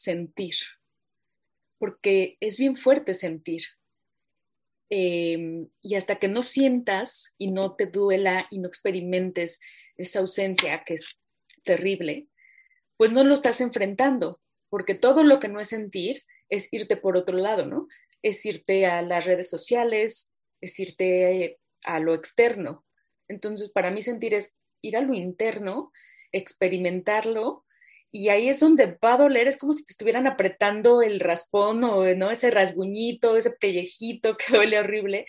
sentir, porque es bien fuerte sentir. Em, y hasta que no sientas y no te duela y no experimentes esa ausencia que es terrible, pues no lo estás enfrentando, porque todo lo que no es sentir es irte por otro lado, ¿no? Es irte a las redes sociales, es irte a lo externo. Entonces, para mí sentir es ir a lo interno, experimentarlo, y ahí es donde va a doler, es como si te estuvieran apretando el raspón o ¿no? ese rasguñito, ese pellejito que duele horrible.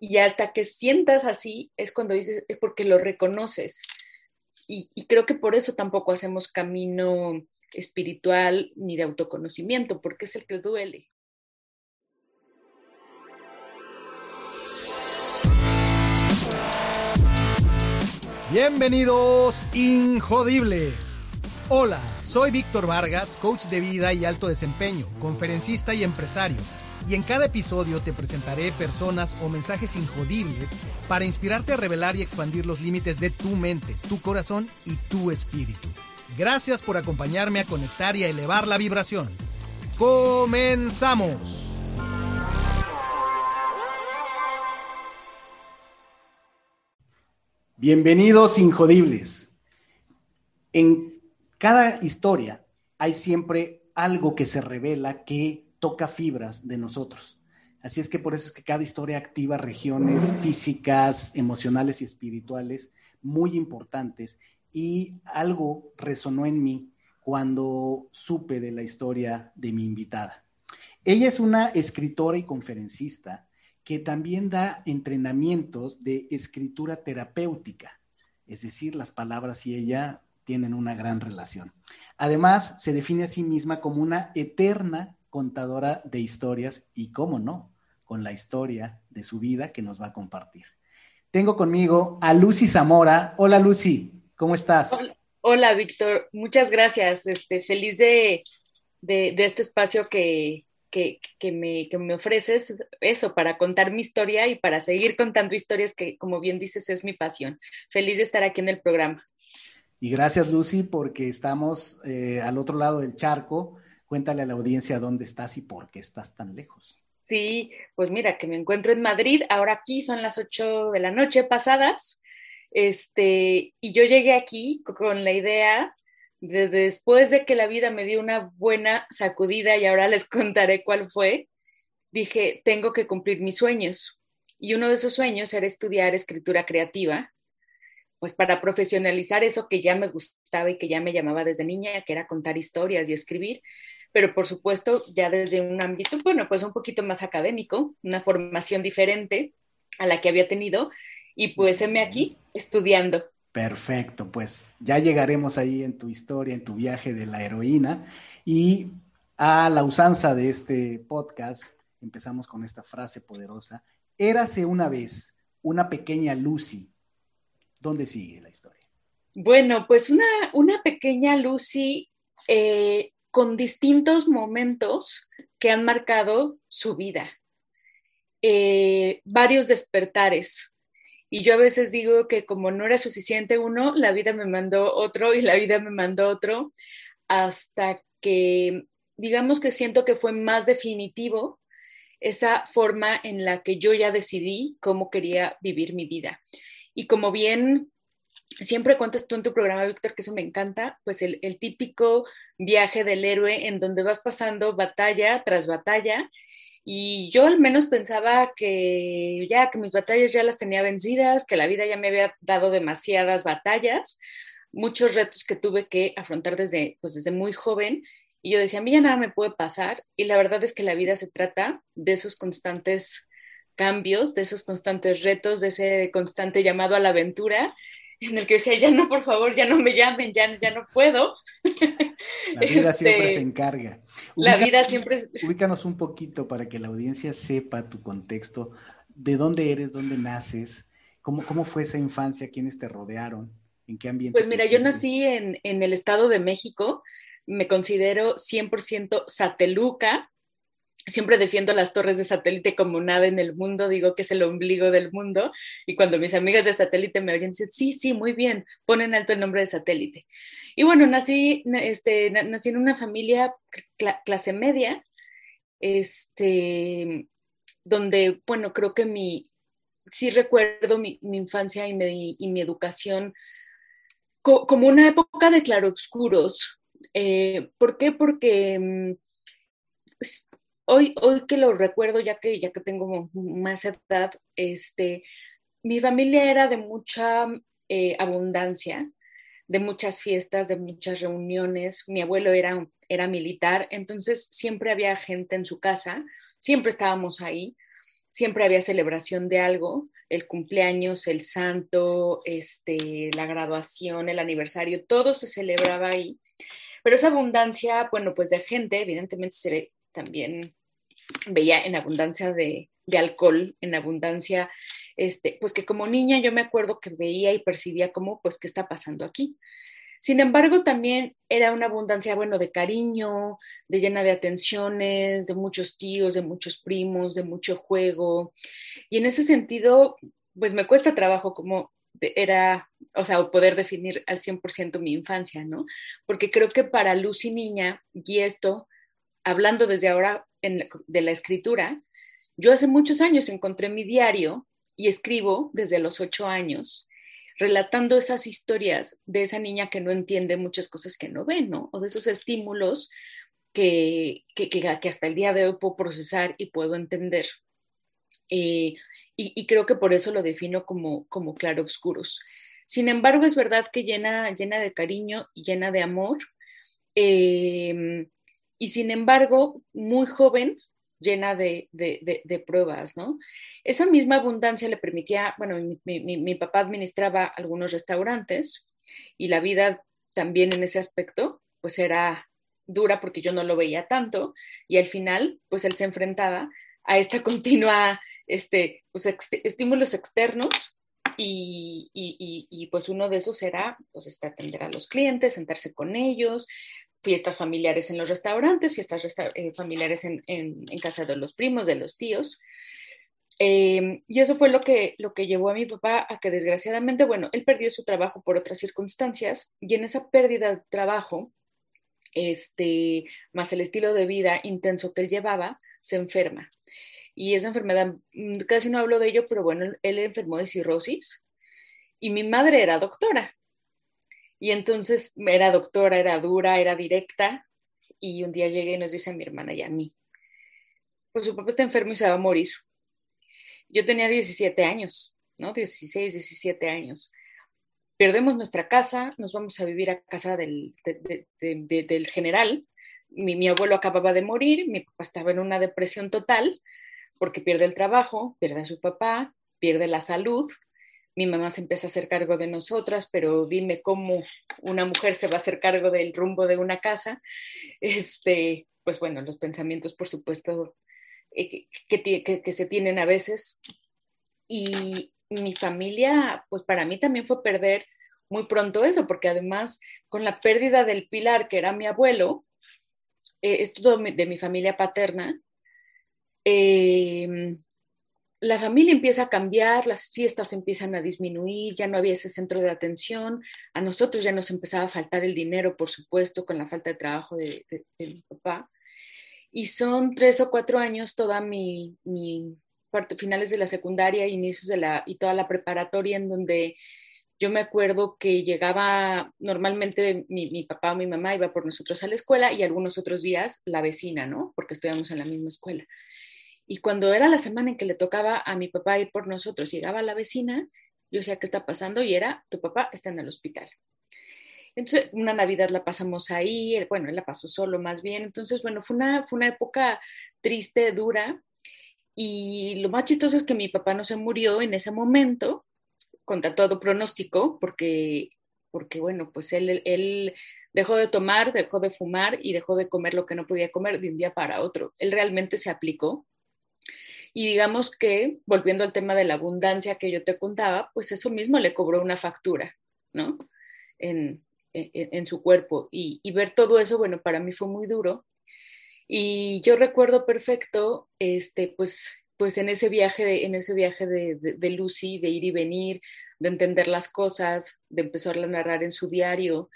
Y hasta que sientas así es cuando dices, es porque lo reconoces. Y, y creo que por eso tampoco hacemos camino espiritual ni de autoconocimiento, porque es el que duele. Bienvenidos, Injodibles. Hola, soy Víctor Vargas, coach de vida y alto desempeño, conferencista y empresario. Y en cada episodio te presentaré personas o mensajes injodibles para inspirarte a revelar y expandir los límites de tu mente, tu corazón y tu espíritu. Gracias por acompañarme a conectar y a elevar la vibración. ¡Comenzamos! Bienvenidos Injodibles. En cada historia hay siempre algo que se revela que toca fibras de nosotros. Así es que por eso es que cada historia activa regiones físicas, emocionales y espirituales muy importantes. Y algo resonó en mí cuando supe de la historia de mi invitada. Ella es una escritora y conferencista que también da entrenamientos de escritura terapéutica, es decir, las palabras y ella tienen una gran relación. Además, se define a sí misma como una eterna contadora de historias y, cómo no, con la historia de su vida que nos va a compartir. Tengo conmigo a Lucy Zamora. Hola Lucy, ¿cómo estás? Hola, Víctor, muchas gracias. Este, feliz de, de este espacio que, que, me, me ofreces eso, para contar mi historia y para seguir contando historias que, como bien dices, es mi pasión. Feliz de estar aquí en el programa. Y gracias, Lucy, porque estamos eh, al otro lado del charco. Cuéntale a la audiencia dónde estás y por qué estás tan lejos. Sí, pues mira, que me encuentro en Madrid. Ahora aquí son las 8 de la noche pasadas. Este, y yo llegué aquí con la idea después de que la vida me dio una buena sacudida y ahora les contaré cuál fue, dije, tengo que cumplir mis sueños. Y uno de esos sueños era estudiar escritura creativa, pues para profesionalizar eso que ya me gustaba y que ya me llamaba desde niña, que era contar historias y escribir, pero por supuesto ya desde un ámbito, bueno, pues un poquito más académico, una formación diferente a la que había tenido, y pues heme aquí estudiando. Perfecto, pues ya llegaremos ahí en tu historia, en tu viaje de la heroína. Y a la usanza de este podcast, empezamos con esta frase poderosa. Érase una vez una pequeña Lucy. ¿Dónde sigue la historia? Bueno, pues una, una pequeña Lucy eh, con distintos momentos que han marcado su vida. Eh, varios despertares, y yo a veces digo que como no era suficiente uno, la vida me mandó otro y la vida me mandó otro, hasta que digamos que siento que fue más definitivo esa forma en la que yo ya decidí cómo quería vivir mi vida. Y como bien siempre cuentas tú en tu programa, Víctor, que eso me encanta, pues el, típico viaje del héroe en donde vas pasando batalla tras batalla y yo al menos pensaba que ya, que mis batallas ya las tenía vencidas, que la vida ya me había dado demasiadas batallas, muchos retos que tuve que afrontar desde, pues desde muy joven. Y yo decía, a mí ya nada me puede pasar. Y la verdad es que la vida se trata de esos constantes cambios, de esos constantes retos, de ese constante llamado a la aventura en el que decía, ya no, por favor, ya no me llamen, ya, ya no puedo. La vida siempre este, se encarga. la vida siempre... Ubícanos un poquito para que la audiencia sepa tu contexto, de dónde eres, dónde naces, cómo, cómo fue esa infancia, quiénes te rodearon, en qué ambiente. Pues mira, yo nací en, en el Estado de México, me considero 100% sateluca, siempre defiendo las torres de satélite como nada en el mundo, digo que es el ombligo del mundo, y cuando mis amigas de satélite me oyen, dicen, sí, sí, muy bien, ponen alto el nombre de satélite. Y bueno, nací, este, nací en una familia clase media, este, donde, bueno, creo que mi, sí recuerdo mi, infancia y mi, y mi educación como una época de claroscuros. Eh, ¿Por qué? Porque mm, hoy, hoy que lo recuerdo, ya que, ya que tengo más edad, este, mi familia era de mucha eh, abundancia, de muchas fiestas, de muchas reuniones. Mi abuelo era, era militar, entonces siempre había gente en su casa, siempre estábamos ahí, siempre había celebración de algo, el cumpleaños, el santo, este, la graduación, el aniversario, todo se celebraba ahí. Pero esa abundancia, bueno, pues de gente, evidentemente se ve también veía en abundancia de, alcohol, en abundancia, este, pues que como niña yo me acuerdo que veía y percibía como, pues, ¿qué está pasando aquí? Sin embargo, también era una abundancia, bueno, de cariño, de llena de atenciones, de muchos tíos, de muchos primos, de mucho juego. Y en ese sentido, pues me cuesta trabajo como era, o sea, poder definir al 100% mi infancia, ¿no? Porque creo que para Lucy niña, y esto, hablando desde ahora de la escritura, yo hace muchos años encontré mi diario y escribo desde los ocho años, relatando esas historias de esa niña que no entiende muchas cosas que no ve, ¿no? O de esos estímulos que, que, que, hasta el día de hoy puedo procesar y puedo entender. Eh, y, creo que por eso lo defino como, como claroscuros. Sin embargo, es verdad que llena, llena de cariño y llena de amor. Eh, y sin embargo, muy joven, llena de, pruebas, ¿no? Esa misma abundancia le permitía, bueno, mi, papá administraba algunos restaurantes y la vida también en ese aspecto, pues era dura porque yo no lo veía tanto y al final, pues él se enfrentaba a esta continua, este, pues, estímulos externos y, y, pues uno de esos era, pues, este, atender a los clientes, sentarse con ellos, fiestas familiares en los restaurantes, fiestas eh, familiares en, casa de los primos, de los tíos. Em, y eso fue lo que, lo que llevó a mi papá a que desgraciadamente, bueno, él perdió su trabajo por otras circunstancias y en esa pérdida de trabajo, este, más el estilo de vida intenso que él llevaba, se enferma. Y esa enfermedad, mm, casi no hablo de ello, pero bueno, él enfermó de cirrosis y mi madre era doctora. Y entonces era doctora, era dura, era directa. Y un día llegué y nos dice a mi hermana y a mí, pues su papá está enfermo y se va a morir. Yo tenía 17 años, ¿no? 16, 17 años. Perdemos nuestra casa, nos vamos a vivir a casa del, general. Mi, mi abuelo acababa de morir, mi papá estaba en una depresión total porque pierde el trabajo, pierde a su papá, pierde la salud, mi mamá se empieza a hacer cargo de nosotras, pero dime cómo una mujer se va a hacer cargo del rumbo de una casa. Este, pues bueno, los pensamientos, por supuesto, eh, que, se tienen a veces. Y mi familia, pues para mí también fue perder muy pronto eso, porque además con la pérdida del pilar, que era mi abuelo, eh, de mi familia paterna, eh, la familia empieza a cambiar, las fiestas empiezan a disminuir, ya no había ese centro de atención, a nosotros ya nos empezaba a faltar el dinero, por supuesto, con la falta de trabajo de, mi papá. Y son tres o cuatro años toda mi, mi finales de la secundaria, inicios de la, y toda la preparatoria, en donde yo me acuerdo que llegaba, normalmente mi, mi, papá o mi mamá iba por nosotros a la escuela y algunos otros días la vecina, ¿no? Porque estudiamos en la misma escuela. Y cuando era la semana en que le tocaba a mi papá ir por nosotros, llegaba la vecina, yo decía, ¿qué está pasando? Y era, tu papá está en el hospital. Entonces, una Navidad la pasamos ahí, bueno, él la pasó solo más bien. Entonces, bueno, fue una, fue una época triste, dura. Y lo más chistoso es que mi papá no se murió en ese momento, contra todo pronóstico, porque, porque bueno, pues él, él dejó de tomar, dejó de fumar y dejó de comer lo que no podía comer de un día para otro. Él realmente se aplicó y digamos que, volviendo al tema de la abundancia que yo te contaba, pues eso mismo le cobró una factura, ¿no? En, en, su cuerpo. Y, ver todo eso, bueno, para mí fue muy duro. Y yo recuerdo perfecto, este, pues, pues en ese viaje, de, en ese viaje de, de, Lucy, de ir y venir, de entender las cosas, de empezar a narrar en su diario.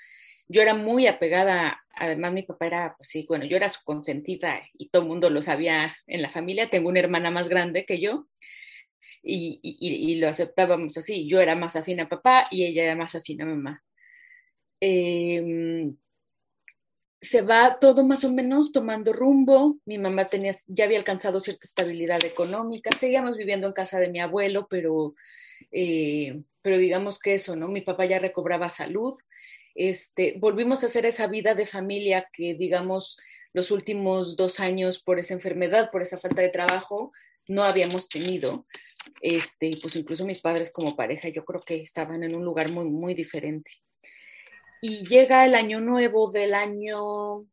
Yo era muy apegada, además mi papá era, pues sí, bueno, yo era su consentida y todo el mundo lo sabía en la familia. Tengo una hermana más grande que yo y, lo aceptábamos así. Yo era más afín a papá y ella era más afín a mamá. Eh, se va todo más o menos tomando rumbo. Mi mamá tenía, ya había alcanzado cierta estabilidad económica. Seguíamos viviendo en casa de mi abuelo, pero, eh, pero digamos que eso, ¿no? Mi papá ya recobraba salud. Este, volvimos a hacer esa vida de familia que, digamos, los últimos dos años por esa enfermedad, por esa falta de trabajo, no habíamos tenido. Este, pues incluso mis padres como pareja, yo creo que estaban en un lugar muy, muy diferente y llega el año nuevo del año,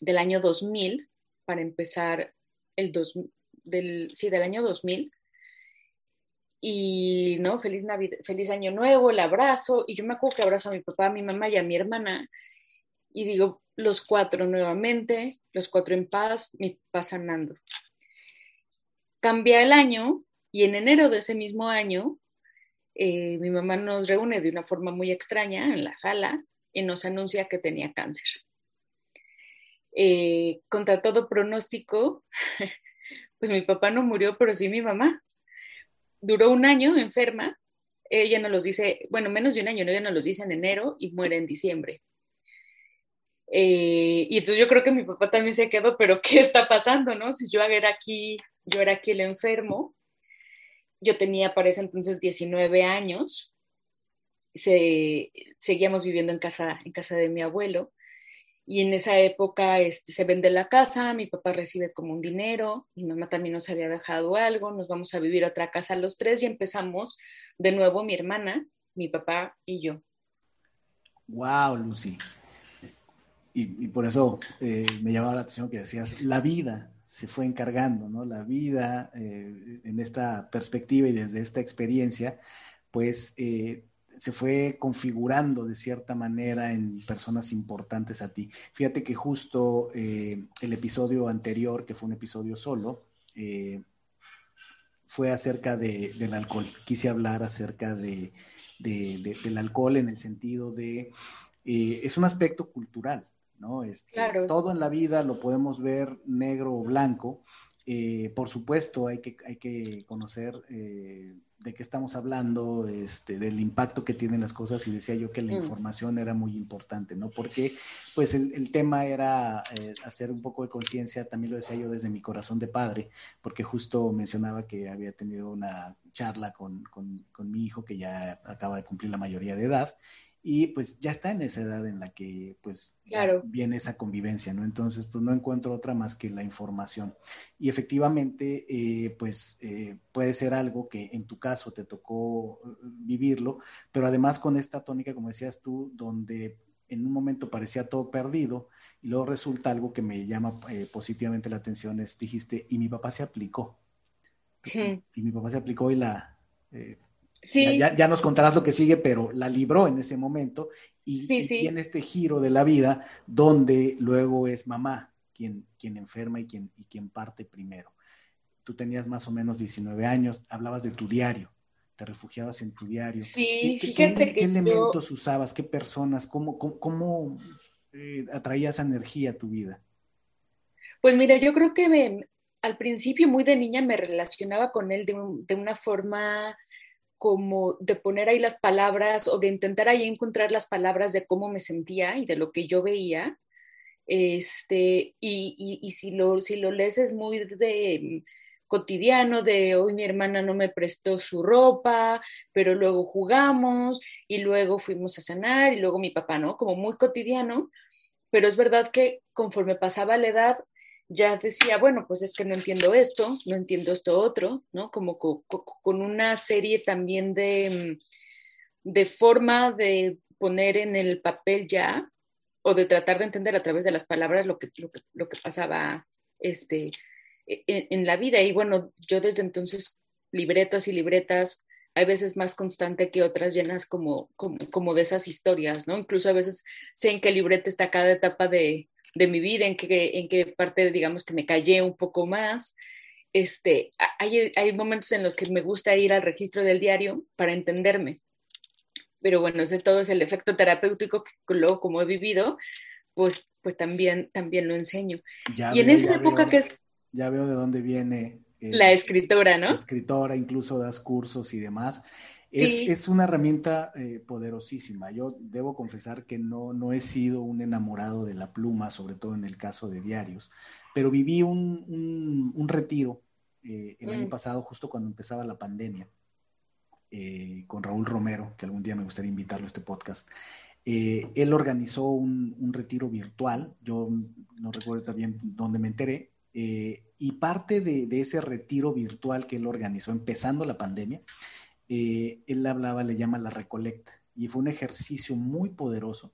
del año 2000, para empezar el dos, del, sí, del año 2000. Y, ¿no? Feliz, Navidad, feliz año nuevo, el abrazo. Y yo me acuerdo que abrazo a mi papá, a mi mamá y a mi hermana. Y digo, los cuatro nuevamente, los cuatro en paz, mi paz sanando. Cambia el año y en enero de ese mismo año eh, mi mamá nos reúne de una forma muy extraña en la sala y nos anuncia que tenía cáncer. Eh, contra todo pronóstico, pues mi papá no murió, pero sí mi mamá. Duró un año enferma, ella nos los dice, bueno, menos de un año, ella nos los dice en enero y muere en diciembre. Eh, y entonces yo creo que mi papá también se quedó, pero ¿qué está pasando, no? Si yo era aquí, yo era aquí el enfermo, yo tenía para ese entonces 19 años, se, seguíamos viviendo en casa, en casa de mi abuelo y en esa época este, se vende la casa, mi papá recibe como un dinero, mi mamá también nos había dejado algo, nos vamos a vivir a otra casa los tres y empezamos de nuevo mi hermana, mi papá y yo. Wow, Lucy. Y, por eso eh, me llamaba la atención que decías, la vida, se fue encargando, ¿no? La vida eh, en esta perspectiva y desde esta experiencia, pues eh, se fue configurando de cierta manera en personas importantes a ti. Fíjate que justo eh, el episodio anterior, que fue un episodio solo, fue acerca del alcohol. Quise hablar acerca de, del alcohol en el sentido de, es un aspecto cultural, ¿no? Este, todo en la vida lo podemos ver negro o blanco. Eh, por supuesto, hay que, hay que conocer eh, de qué estamos hablando, este, del impacto que tienen las cosas y decía yo que la mm. información era muy importante, ¿no? Porque pues el, tema era eh, hacer un poco de conciencia, también lo decía yo desde mi corazón de padre, porque justo mencionaba que había tenido una charla con, con, con mi hijo que ya acaba de cumplir la mayoría de edad y pues ya está en esa edad en la que pues viene esa convivencia, ¿no? Entonces pues no encuentro otra más que la información. Y efectivamente eh, pues eh, puede ser algo que en tu caso te tocó eh, vivirlo, pero además con esta tónica, como decías tú, donde en un momento parecía todo perdido y luego resulta algo que me llama positivamente la atención, es dijiste, y mi papá se aplicó. Y mi papá se aplicó y la ya, nos contarás lo que sigue, pero la libró en ese momento y, tiene este giro de la vida donde luego es mamá quien, quien enferma y quien, y quien parte primero. Tú tenías más o menos 19 años, hablabas de tu diario, te refugiabas en tu diario. Sí, ¿Qué, qué, elementos usabas? ¿Qué personas? ¿Cómo, cómo, eh, atraías energía a tu vida? Pues mira, yo creo que al principio, muy de niña, me relacionaba con él de, de una forma como de poner ahí las palabras o de intentar ahí encontrar las palabras de cómo me sentía y de lo que yo veía. Este, y, y, si, lo, si lo lees es muy de cotidiano, de hoy mi hermana no me prestó su ropa, pero luego jugamos y luego fuimos a cenar y luego mi papá, ¿no? Como muy cotidiano, pero es verdad que conforme pasaba la edad, ya decía, bueno, pues es que no entiendo esto, no entiendo esto otro, ¿no? Como con una serie también de, mm, de forma de poner en el papel ya o de tratar de entender a través de las palabras lo que, lo que, pasaba este, e, e, en, la vida. Y bueno, yo desde entonces libretas y libretas, hay veces más constante que otras llenas como, como, como de esas historias, ¿no? Incluso a veces sé en qué libreta está cada etapa de, de mi vida, en qué, en qué parte, digamos, que me callé un poco más. Este, hay, hay momentos en los que me gusta ir al registro del diario para entenderme. Pero bueno, ese todo es el efecto terapéutico que luego, como he vivido, pues, pues también, también lo enseño. y en esa época que es... Ya veo de dónde viene. Eh, la escritora, ¿no? La escritora, incluso das cursos y demás. Es, una herramienta eh, poderosísima. Yo debo confesar que no, no he sido un enamorado de la pluma, sobre todo en el caso de diarios, pero viví un, un, retiro eh, el año mm. pasado, justo cuando empezaba la pandemia, eh, con Raúl Romero, que algún día me gustaría invitarlo a este podcast. él organizó un, un, retiro virtual, yo no recuerdo también dónde me enteré, y parte de, de ese retiro virtual que él organizó empezando la pandemia, eh, él hablaba, le llama la recolecta, y fue un ejercicio muy poderoso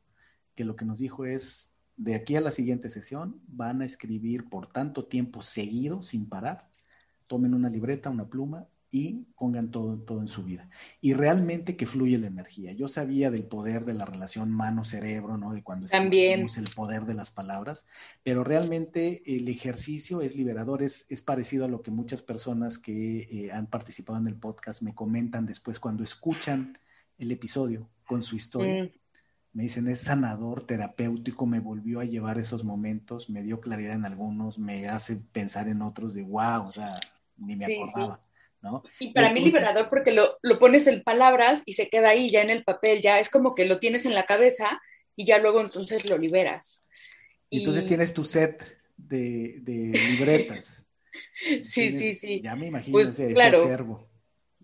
que lo que nos dijo es, de aquí a la siguiente sesión van a escribir por tanto tiempo seguido, sin parar, tomen una libreta, una pluma y pongan todo, todo en su vida. Y realmente que fluye la energía. Yo sabía del poder de la relación mano-cerebro, ¿no? De cuando tenemos el poder de las palabras, pero realmente el ejercicio es liberador, es, es parecido a lo que muchas personas que eh, han participado en el podcast me comentan después cuando escuchan el episodio con su historia. Mm. Me dicen, es sanador, terapéutico, me volvió a llevar esos momentos, me dio claridad en algunos, me hace pensar en otros de wow, o sea, ni me acordaba. Y para mí liberador porque lo, pones en palabras y se queda ahí ya en el papel, ya es como que lo tienes en la cabeza y ya luego entonces lo liberas. Y entonces tienes tu set de, libretas. sí, sí, sí. Ya me imagino pues, ese, acervo.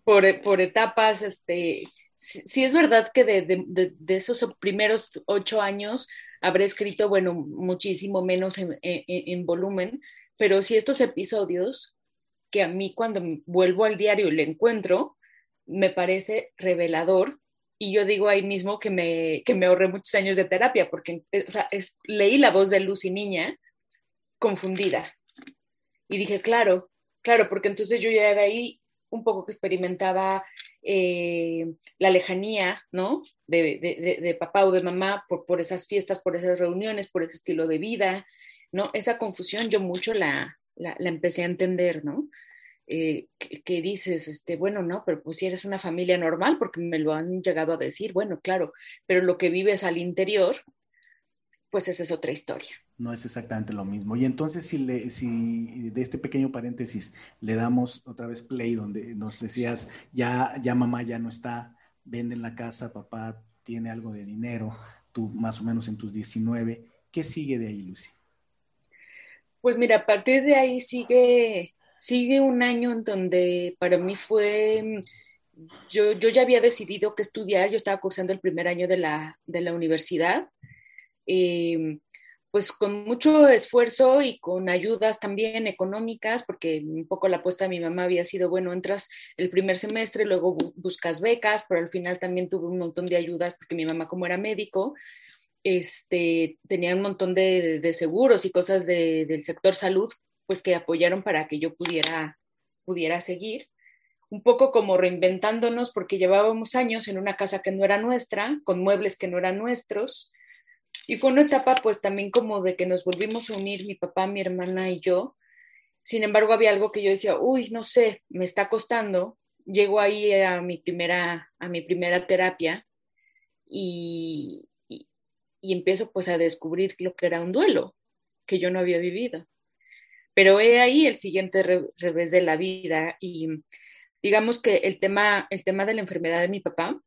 Por, por, etapas, este, sí, es verdad que de, esos primeros ocho años habré escrito, bueno, muchísimo menos en, en volumen, pero sí estos episodios que a mí cuando vuelvo al diario y lo encuentro, me parece revelador. Y yo digo ahí mismo que me, que me ahorré muchos años de terapia, porque eh, o sea, leí la voz de Lucy Niña confundida. Y dije, claro, claro, porque entonces yo ya de ahí un poco que experimentaba eh, la lejanía, ¿no? De, de, de, papá o de mamá por, por esas fiestas, por esas reuniones, por ese estilo de vida, ¿no? Esa confusión yo mucho la, la, empecé a entender, ¿no? Eh, que, dices, este, bueno, no, pero pues si eres una familia normal, porque me lo han llegado a decir, bueno, claro, pero lo que vives al interior, pues esa es otra historia. No es exactamente lo mismo. Y entonces, si, le, si de este pequeño paréntesis le damos otra vez play, donde nos decías, ya, ya mamá ya no está, venden la casa, papá tiene algo de dinero, tú más o menos en tus 19, ¿qué sigue de ahí, Lucy? Pues mira, a partir de ahí sigue, sigue un año en donde para mí fue, yo, yo ya había decidido que estudiar, yo estaba cursando el primer año de la, de la universidad, em, pues con mucho esfuerzo y con ayudas también económicas, porque un poco la apuesta de mi mamá había sido, bueno, entras el primer semestre, luego buscas becas, pero al final también tuve un montón de ayudas porque mi mamá como era médico, este, tenía un montón de, seguros y cosas del sector salud, pues que apoyaron para que yo pudiera, pudiera seguir. Un poco como reinventándonos porque llevábamos años en una casa que no era nuestra, con muebles que no eran nuestros. Y fue una etapa pues también como de que nos volvimos a unir mi papá, mi hermana y yo. Sin embargo, había algo que yo decía, uy, no sé, me está costando. Llego ahí a mi primera, a mi primera terapia y, y empiezo pues a descubrir lo que era un duelo que yo no había vivido. Pero he ahí el siguiente revés de la vida y digamos que el tema, el tema de la enfermedad de mi papá,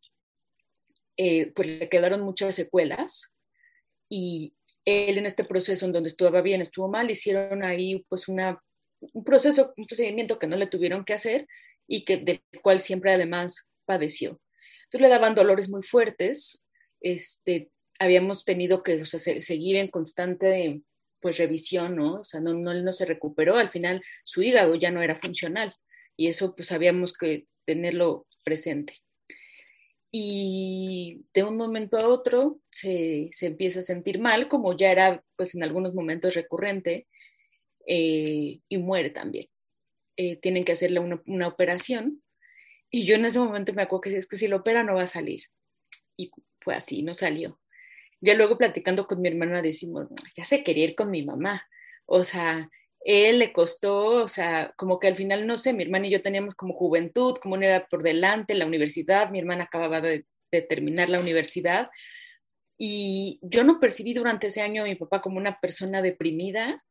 eh, pues le quedaron muchas secuelas y él en este proceso en donde estuvo bien, estuvo mal, hicieron ahí pues una, un proceso, un procedimiento que no le tuvieron que hacer y que del cual siempre además padeció. Entonces le daban dolores muy fuertes, este, habíamos tenido que seguir en constante pues revisión, ¿no? O sea, no, se recuperó, al final su hígado ya no era funcional y eso pues habíamos que tenerlo presente. Y de un momento a otro se, se empieza a sentir mal, como ya era pues en algunos momentos recurrente, eh, y muere también. Eh, tienen que hacerle una, una, operación y yo en ese momento me acuerdo que es que si lo opera no va a salir. Y fue así, no salió. Ya luego platicando con mi hermana decimos, ya se quería ir con mi mamá. O sea, él le costó, o sea, como que al final, no sé, mi hermana y yo teníamos como juventud, como una edad por delante, la universidad, mi hermana acababa de, de terminar la universidad y yo no percibí durante ese año a mi papá como una persona deprimida,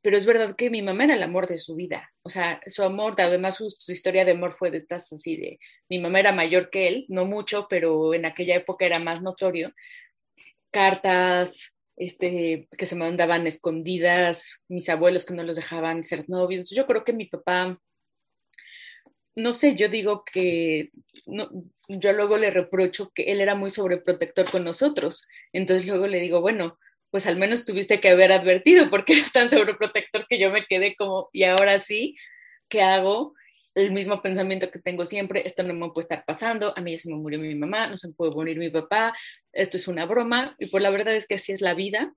pero es verdad que mi mamá era el amor de su vida. O sea, su amor, además su, su, historia de amor fue de estas así de, mi mamá era mayor que él, no mucho, pero en aquella época era más notorio. Cartas, este, que se mandaban escondidas, mis abuelos que no los dejaban ser novios. Yo creo que mi papá, no sé, yo digo que, no, yo luego le reprocho que él era muy sobreprotector con nosotros. Entonces luego le digo, bueno, pues al menos tuviste que haber advertido porque eres tan sobreprotector que yo me quedé como, y ahora sí, ¿qué hago? El mismo pensamiento que tengo siempre, esto no me puede estar pasando, a mí ya se me murió mi mamá, no se me puede morir mi papá, esto es una broma, y pues la verdad es que así es la vida,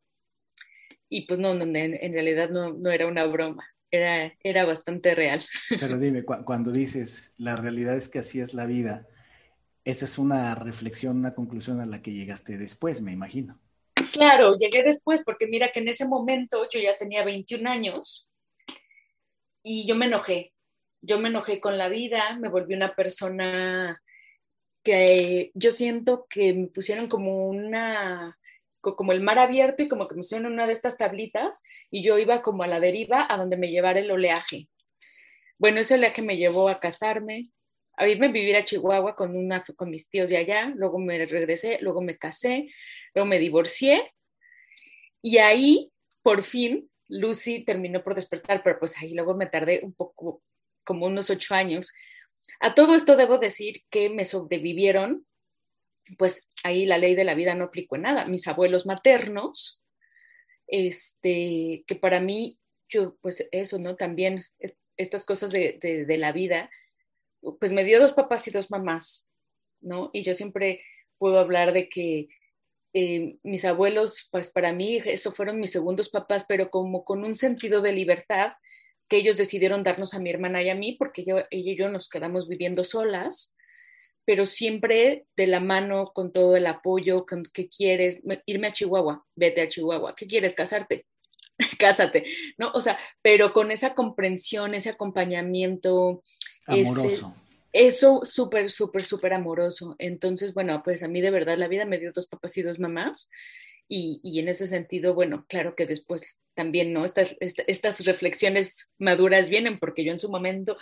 y pues no, no en, en, realidad no, no era una broma, era, era bastante real. Pero dime, cu cuando dices, la realidad es que así es la vida, esa es una reflexión, una conclusión a la que llegaste después, me imagino. Claro, llegué después porque mira que en ese momento yo ya tenía 21 años y yo me enojé. Yo me enojé con la vida, me volví una persona que yo siento que me pusieron como una como el mar abierto y como que me pusieron una de estas tablitas y yo iba como a la deriva a donde me llevara el oleaje. Bueno, ese oleaje me llevó a casarme, a irme a vivir a Chihuahua con, una, con mis tíos de allá, luego me regresé, luego me casé, luego me divorcié y ahí, por fin, Lucy terminó por despertar, pero pues ahí luego me tardé un poco, como unos ocho años. A todo esto debo decir que me sobrevivieron, pues ahí la ley de la vida no aplicó en nada. Mis abuelos maternos, este, que para mí, yo, pues eso, ¿no? También estas cosas de, de, la vida, pues me dio dos papás y dos mamás, ¿no? Y yo siempre puedo hablar de que eh, mis abuelos, pues para mí, eso fueron mis segundos papás, pero como con un sentido de libertad que ellos decidieron darnos a mi hermana y a mí, porque yo, ella y yo nos quedamos viviendo solas, pero siempre de la mano con todo el apoyo, con, ¿qué quieres? Irme a Chihuahua, vete a Chihuahua, ¿qué quieres? Casarte, cásate, ¿no? O sea, pero con esa comprensión, ese acompañamiento. Amoroso. Ese, eso súper, súper, súper amoroso. Entonces, bueno, pues a mí de verdad la vida me dio dos papás y dos mamás. Y, en ese sentido, bueno, claro que después también, ¿no? Estas, estas reflexiones maduras vienen porque yo en su momento,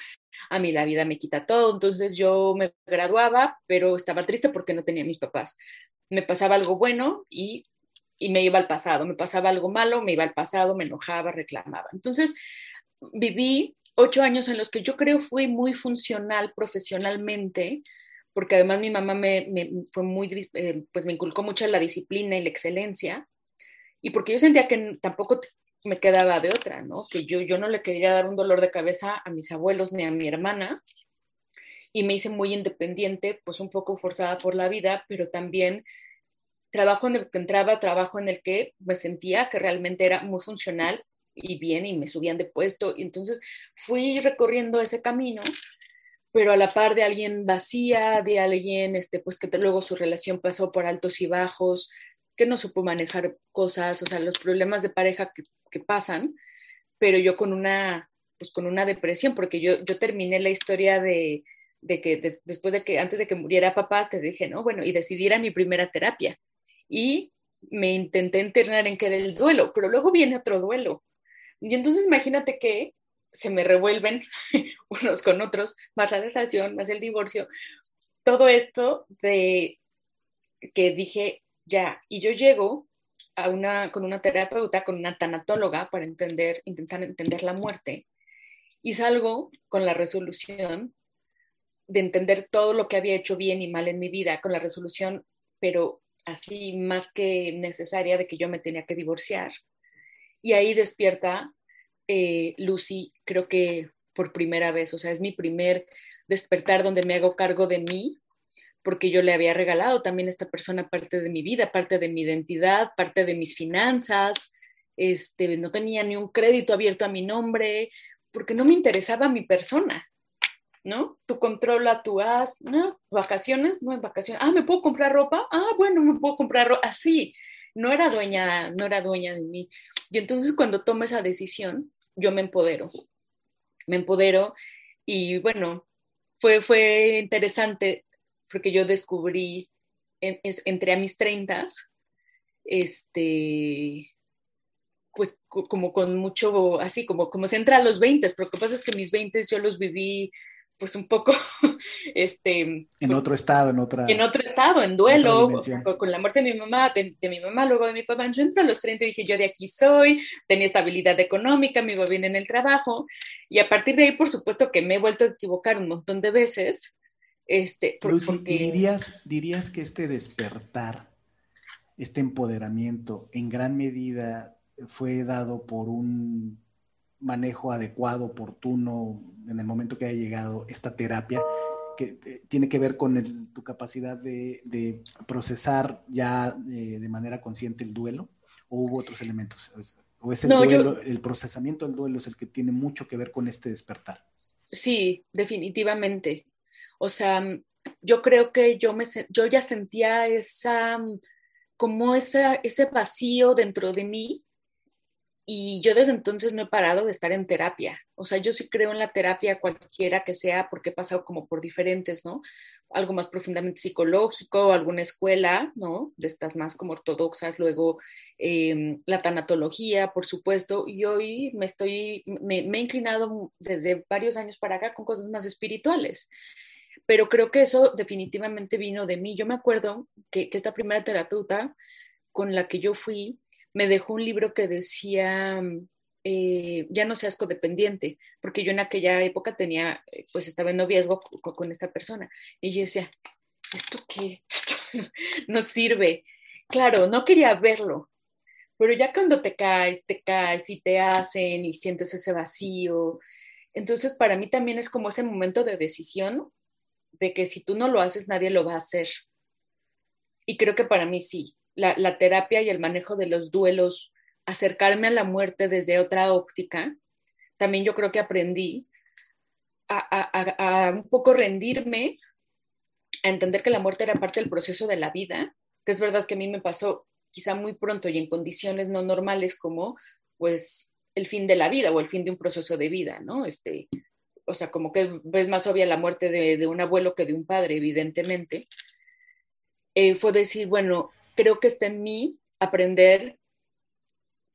a mí la vida me quita todo. Entonces yo me graduaba, pero estaba triste porque no tenía mis papás. Me pasaba algo bueno y, y me iba al pasado. Me pasaba algo malo, me iba al pasado, me enojaba, reclamaba. Entonces viví ocho años en los que yo creo fui muy funcional profesionalmente, porque además mi mamá me, me fue muy, eh, pues me inculcó mucho la disciplina y la excelencia, y porque yo sentía que tampoco me quedaba de otra, ¿no? Que yo, yo no le quería dar un dolor de cabeza a mis abuelos ni a mi hermana, y me hice muy independiente, pues un poco forzada por la vida, pero también trabajo en el que entraba, trabajo en el que me sentía que realmente era muy funcional y bien y me subían de puesto. Y entonces fui recorriendo ese camino, pero a la par de alguien vacía, de alguien este, pues que luego su relación pasó por altos y bajos, que no supo manejar cosas, o sea, los problemas de pareja que, pasan, pero yo con una, pues con una depresión, porque yo, yo terminé la historia de, de que de, después de que, antes de que muriera papá, te dije, no, bueno, y decidí ir a mi primera terapia. Y me intenté internar en que era el duelo, pero luego viene otro duelo, y entonces imagínate que se me revuelven unos con otros, más la relación, más el divorcio, todo esto de que dije ya, y yo llego a una, con una terapeuta, con una tanatóloga para entender, intentar entender la muerte, y salgo con la resolución de entender todo lo que había hecho bien y mal en mi vida, con la resolución, pero así más que necesaria de que yo me tenía que divorciar. Y ahí despierta eh, Lucy, creo que por primera vez, o sea, es mi primer despertar donde me hago cargo de mí, porque yo le había regalado también a esta persona parte de mi vida, parte de mi identidad, parte de mis finanzas, este, no tenía ni un crédito abierto a mi nombre, porque no me interesaba mi persona, ¿no? Tú controla, tú haz, ¿no? Vacaciones, no, vacaciones, ah, ¿me puedo comprar ropa? Ah, bueno, me puedo comprar ropa, así. no era dueña, no era dueña de mí. Y entonces cuando tomo esa decisión, yo me empodero, me empodero y bueno, fue, fue interesante porque yo descubrí entre a mis treintas, este, pues como con mucho, así como, como se entra a los 20, pero lo que pasa es que mis 20 yo los viví pues un poco, este... En pues, otro estado, en otra... En otro estado, en duelo, con, la muerte de mi mamá, de, mi mamá, luego de mi papá. Yo entré a los 30 y dije, yo de aquí soy, tenía estabilidad económica, me iba bien en el trabajo, y a partir de ahí, por supuesto que me he vuelto a equivocar un montón de veces. Este, dirías, dirías que este despertar, este empoderamiento, en gran medida fue dado por un manejo adecuado, oportuno, en el momento que haya llegado esta terapia, que eh, tiene que ver con tu capacidad de, procesar ya eh, de manera consciente el duelo, o hubo otros elementos? ¿O es el, duelo, el procesamiento del duelo es el que tiene mucho que ver con este despertar? Sí, definitivamente. O sea, yo creo que yo, me, yo ya sentía esa, como esa, ese vacío dentro de mí y yo desde entonces no he parado de estar en terapia. O sea, yo sí creo en la terapia cualquiera que sea porque he pasado como por diferentes, ¿no? Algo más profundamente psicológico, alguna escuela, ¿no? De estas más como ortodoxas, luego em, la tanatología, por supuesto, y hoy me estoy, me, he inclinado desde varios años para acá con cosas más espirituales. Pero creo que eso definitivamente vino de mí. Yo me acuerdo que, que esta primera terapeuta con la que yo fui, me dejó un libro que decía, eh, ya no seas codependiente, porque yo en aquella época tenía, eh, pues estaba en noviazgo con, esta persona. Y yo decía, ¿esto qué? no sirve. Claro, no quería verlo, pero ya cuando te caes, te caes y te hacen y sientes ese vacío, entonces para mí también es como ese momento de decisión de que si tú no lo haces, nadie lo va a hacer. Y creo que para mí sí, la, terapia y el manejo de los duelos, acercarme a la muerte desde otra óptica, también yo creo que aprendí a, un poco rendirme, a entender que la muerte era parte del proceso de la vida, que es verdad que a mí me pasó quizá muy pronto y en condiciones no normales como pues el fin de la vida o el fin de un proceso de vida, ¿no? Este, o sea, como que es más obvia la muerte de, un abuelo que de un padre, evidentemente. Eh, fue decir, bueno, creo que está en mí aprender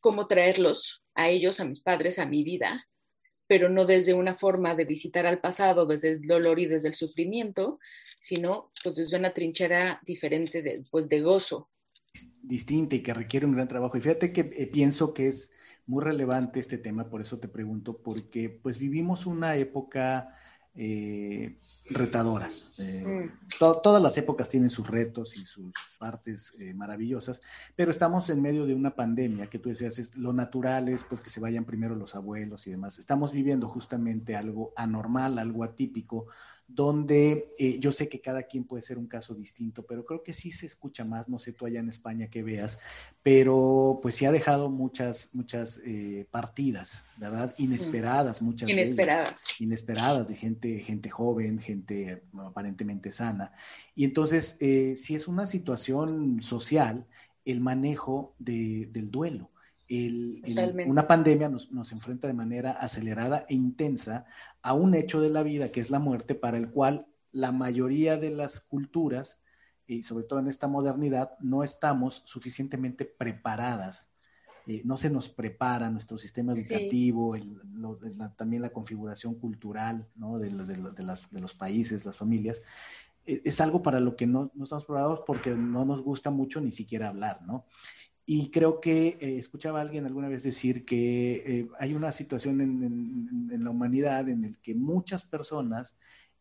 cómo traerlos a ellos, a mis padres, a mi vida, pero no desde una forma de visitar al pasado, desde el dolor y desde el sufrimiento, sino pues desde una trinchera diferente de, pues, de gozo. Distinta y que requiere un gran trabajo. Y fíjate que eh, pienso que es muy relevante este tema, por eso te pregunto, porque pues vivimos una época eh, retadora. Eh, mm. todas las épocas tienen sus retos y sus partes eh, maravillosas, pero estamos en medio de una pandemia que tú decías, lo natural es pues que se vayan primero los abuelos y demás. Estamos viviendo justamente algo anormal, algo atípico, donde eh, yo sé que cada quien puede ser un caso distinto, pero creo que sí se escucha más, no sé tú allá en España que veas, pero pues sí ha dejado muchas, muchas eh, partidas, ¿verdad? Inesperadas, muchas inesperadas. De inesperadas de gente, gente joven, gente aparentemente sana. Y entonces, eh, si es una situación social, el manejo del duelo una pandemia nos, enfrenta de manera acelerada e intensa a un hecho de la vida que es la muerte para el cual la mayoría de las culturas y sobre todo en esta modernidad no estamos suficientemente preparadas. Eh, no se nos prepara nuestro sistema educativo, también la configuración cultural de, los países, las familias. E, es algo para lo que no, no, estamos preparados porque no nos gusta mucho ni siquiera hablar, ¿no? Y creo que eh, escuchaba a alguien alguna vez decir que eh, hay una situación en, la humanidad en la que muchas personas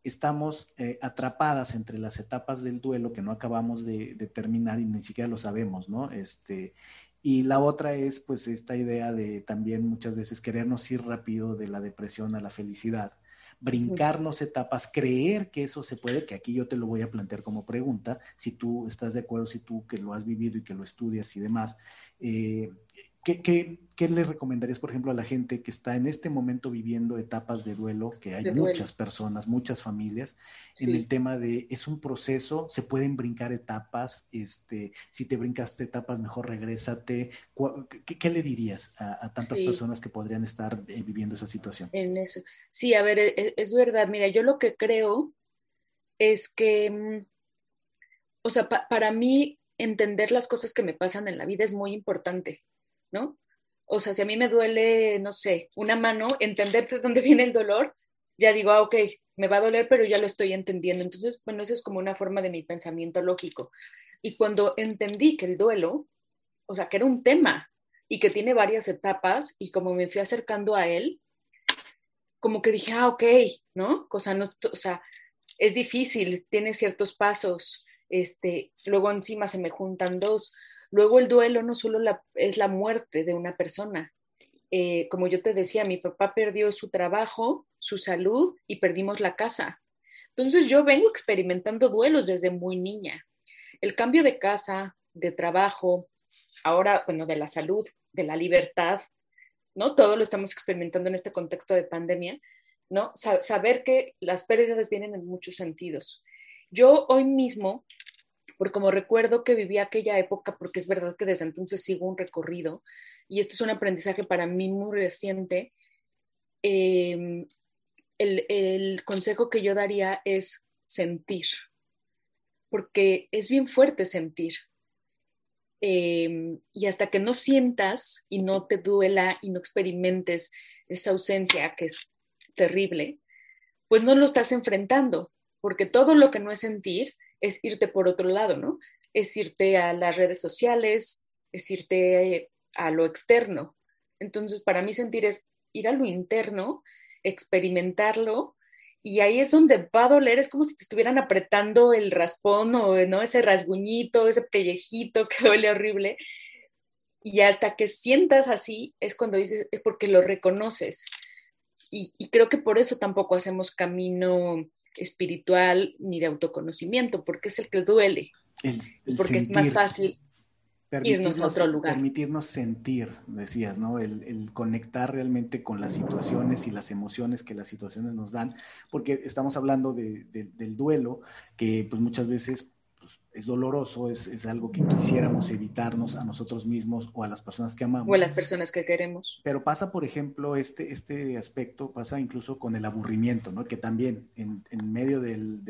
estamos eh, atrapadas entre las etapas del duelo que no acabamos de, de, terminar y ni siquiera lo sabemos, ¿no? Este, y la otra es pues esta idea de también muchas veces querernos ir rápido de la depresión a la felicidad brincarnos etapas, creer que eso se puede, que aquí yo te lo voy a plantear como pregunta, si tú estás de acuerdo, si tú que lo has vivido y que lo estudias y demás, eh, ¿qué, qué, qué le recomendarías, por ejemplo, a la gente que está en este momento viviendo etapas de duelo, que hay muchas personas, muchas familias, en el tema de, es un proceso, se pueden brincar etapas, este, si te brincaste etapas, mejor regrésate. ¿Qué, qué le dirías a, tantas personas que podrían estar eh, viviendo esa situación? En eso. Sí, a ver, es, e, es verdad. Mira, yo lo que creo es que, mm, o sea, para mí entender las cosas que me pasan en la vida es muy importante, ¿no? O sea, si a mí me duele, no sé, una mano, entender de dónde viene el dolor, ya digo, ah, ok, me va a doler, pero ya lo estoy entendiendo. Entonces, bueno, eso es como una forma de mi pensamiento lógico. Y cuando entendí que el duelo, o sea, que era un tema y que tiene varias etapas, y como me fui acercando a él, como que dije, ah, ok, ¿no? O sea, no, o sea es difícil, tiene ciertos pasos, este, luego encima se me juntan dos. Luego el duelo no solo es la muerte de una persona. Eh, como yo te decía, mi papá perdió su trabajo, su salud y perdimos la casa. Entonces yo vengo experimentando duelos desde muy niña. El cambio de casa, de trabajo, ahora, bueno, de la salud, de la libertad, ¿no? Todo lo estamos experimentando en este contexto de pandemia, ¿no? saber que las pérdidas vienen en muchos sentidos. Yo hoy mismo, por como recuerdo que viví aquella época, porque es verdad que desde entonces sigo un recorrido, y esto es un aprendizaje para mí muy reciente, em, el, consejo que yo daría es sentir, porque es bien fuerte sentir. Em, y hasta que no sientas y no te duela y no experimentes esa ausencia que es terrible, pues no lo estás enfrentando porque todo lo que no es sentir es irte por otro lado, ¿no? Es irte a las redes sociales, es irte a lo externo. Entonces, para mí sentir es ir a lo interno, experimentarlo, y ahí es donde va a doler, es como si te estuvieran apretando el raspón o ¿no? ese rasguñito, ese pellejito que duele horrible. Y hasta que sientas así es cuando dices, es porque lo reconoces. Y creo que por eso tampoco hacemos camino espiritual ni de autoconocimiento, porque es el que duele. porque es más fácil irnos a otro lugar. Permitirnos sentir, decías, ¿no? El, conectar realmente con las situaciones y las emociones que las situaciones nos dan, porque estamos hablando del duelo, que pues muchas veces pues, es doloroso, es, algo que quisiéramos evitarnos a nosotros mismos o a las personas que amamos. O a las personas que queremos. Pero pasa, por ejemplo, este, este aspecto, pasa incluso con el aburrimiento, ¿no? Que también en, medio del,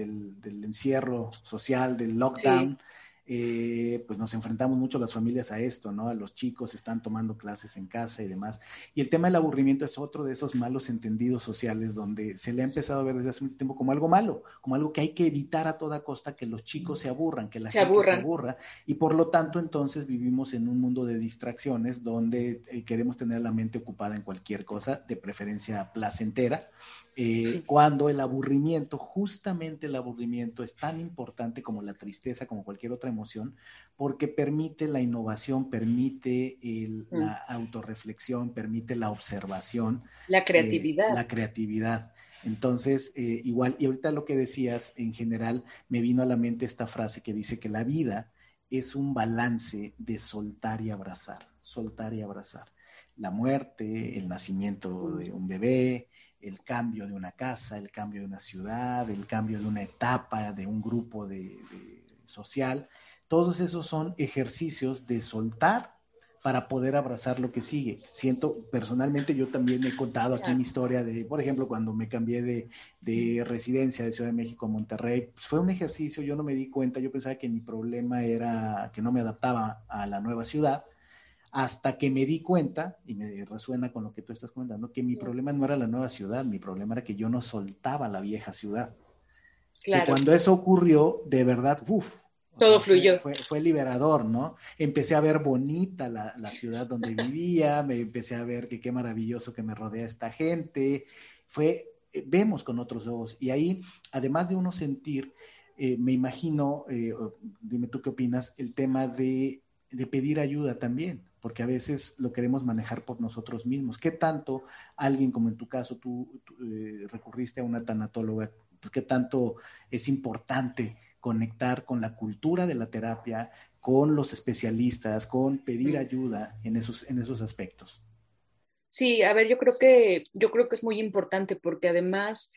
encierro social, del lockdown, eh, pues nos enfrentamos mucho las familias a esto, ¿no? A los chicos están tomando clases en casa y demás. Y el tema del aburrimiento es otro de esos malos entendidos sociales donde se le ha empezado a ver desde hace un tiempo como algo malo, como algo que hay que evitar a toda costa que los chicos se aburran, que la gente se aburra. Y por lo tanto, entonces vivimos en un mundo de distracciones donde eh, queremos tener la mente ocupada en cualquier cosa, de preferencia placentera. Eh, cuando el aburrimiento, justamente el aburrimiento es tan importante como la tristeza, como cualquier otra emoción, porque permite la innovación, permite mm. la autorreflexión, permite la observación. La eh, creatividad. la creatividad. Entonces, eh, igual, y ahorita lo que decías, en general, me vino a la mente esta frase que dice que la vida es un balance de soltar y abrazar, soltar y abrazar. La muerte, el nacimiento de un bebé, el cambio de una casa, el cambio de una ciudad, el cambio de una etapa, de un grupo de, social. Todos esos son ejercicios de soltar para poder abrazar lo que sigue. Siento, personalmente yo también he contado aquí mi historia de, por ejemplo, cuando me cambié de, de residencia de Ciudad de México a Monterrey, pues fue un ejercicio, yo no me di cuenta, yo pensaba que mi problema era que no me adaptaba a la nueva ciudad hasta que me di cuenta, y me resuena con lo que tú estás comentando, que mi problema no era la nueva ciudad, mi problema era que yo no soltaba la vieja ciudad. Claro. Que cuando eso ocurrió, de verdad, uff. Todo fluyó. Fue, fue, liberador, ¿no? Empecé a ver bonita la, la ciudad donde vivía, me empecé a ver que qué maravilloso que me rodea esta gente. Fue, eh, vemos con otros ojos. Y ahí, además de uno sentir, eh, me imagino, eh, dime tú qué opinas, el tema de, de pedir ayuda también porque a veces lo queremos manejar por nosotros mismos. ¿Qué tanto alguien, como en tu caso, tú, eh, recurriste a una tanatóloga, pues, qué tanto es importante conectar con la cultura de la terapia, con los especialistas, con pedir ayuda en esos, en esos aspectos. Sí, a ver, yo creo que yo creo que es muy importante porque además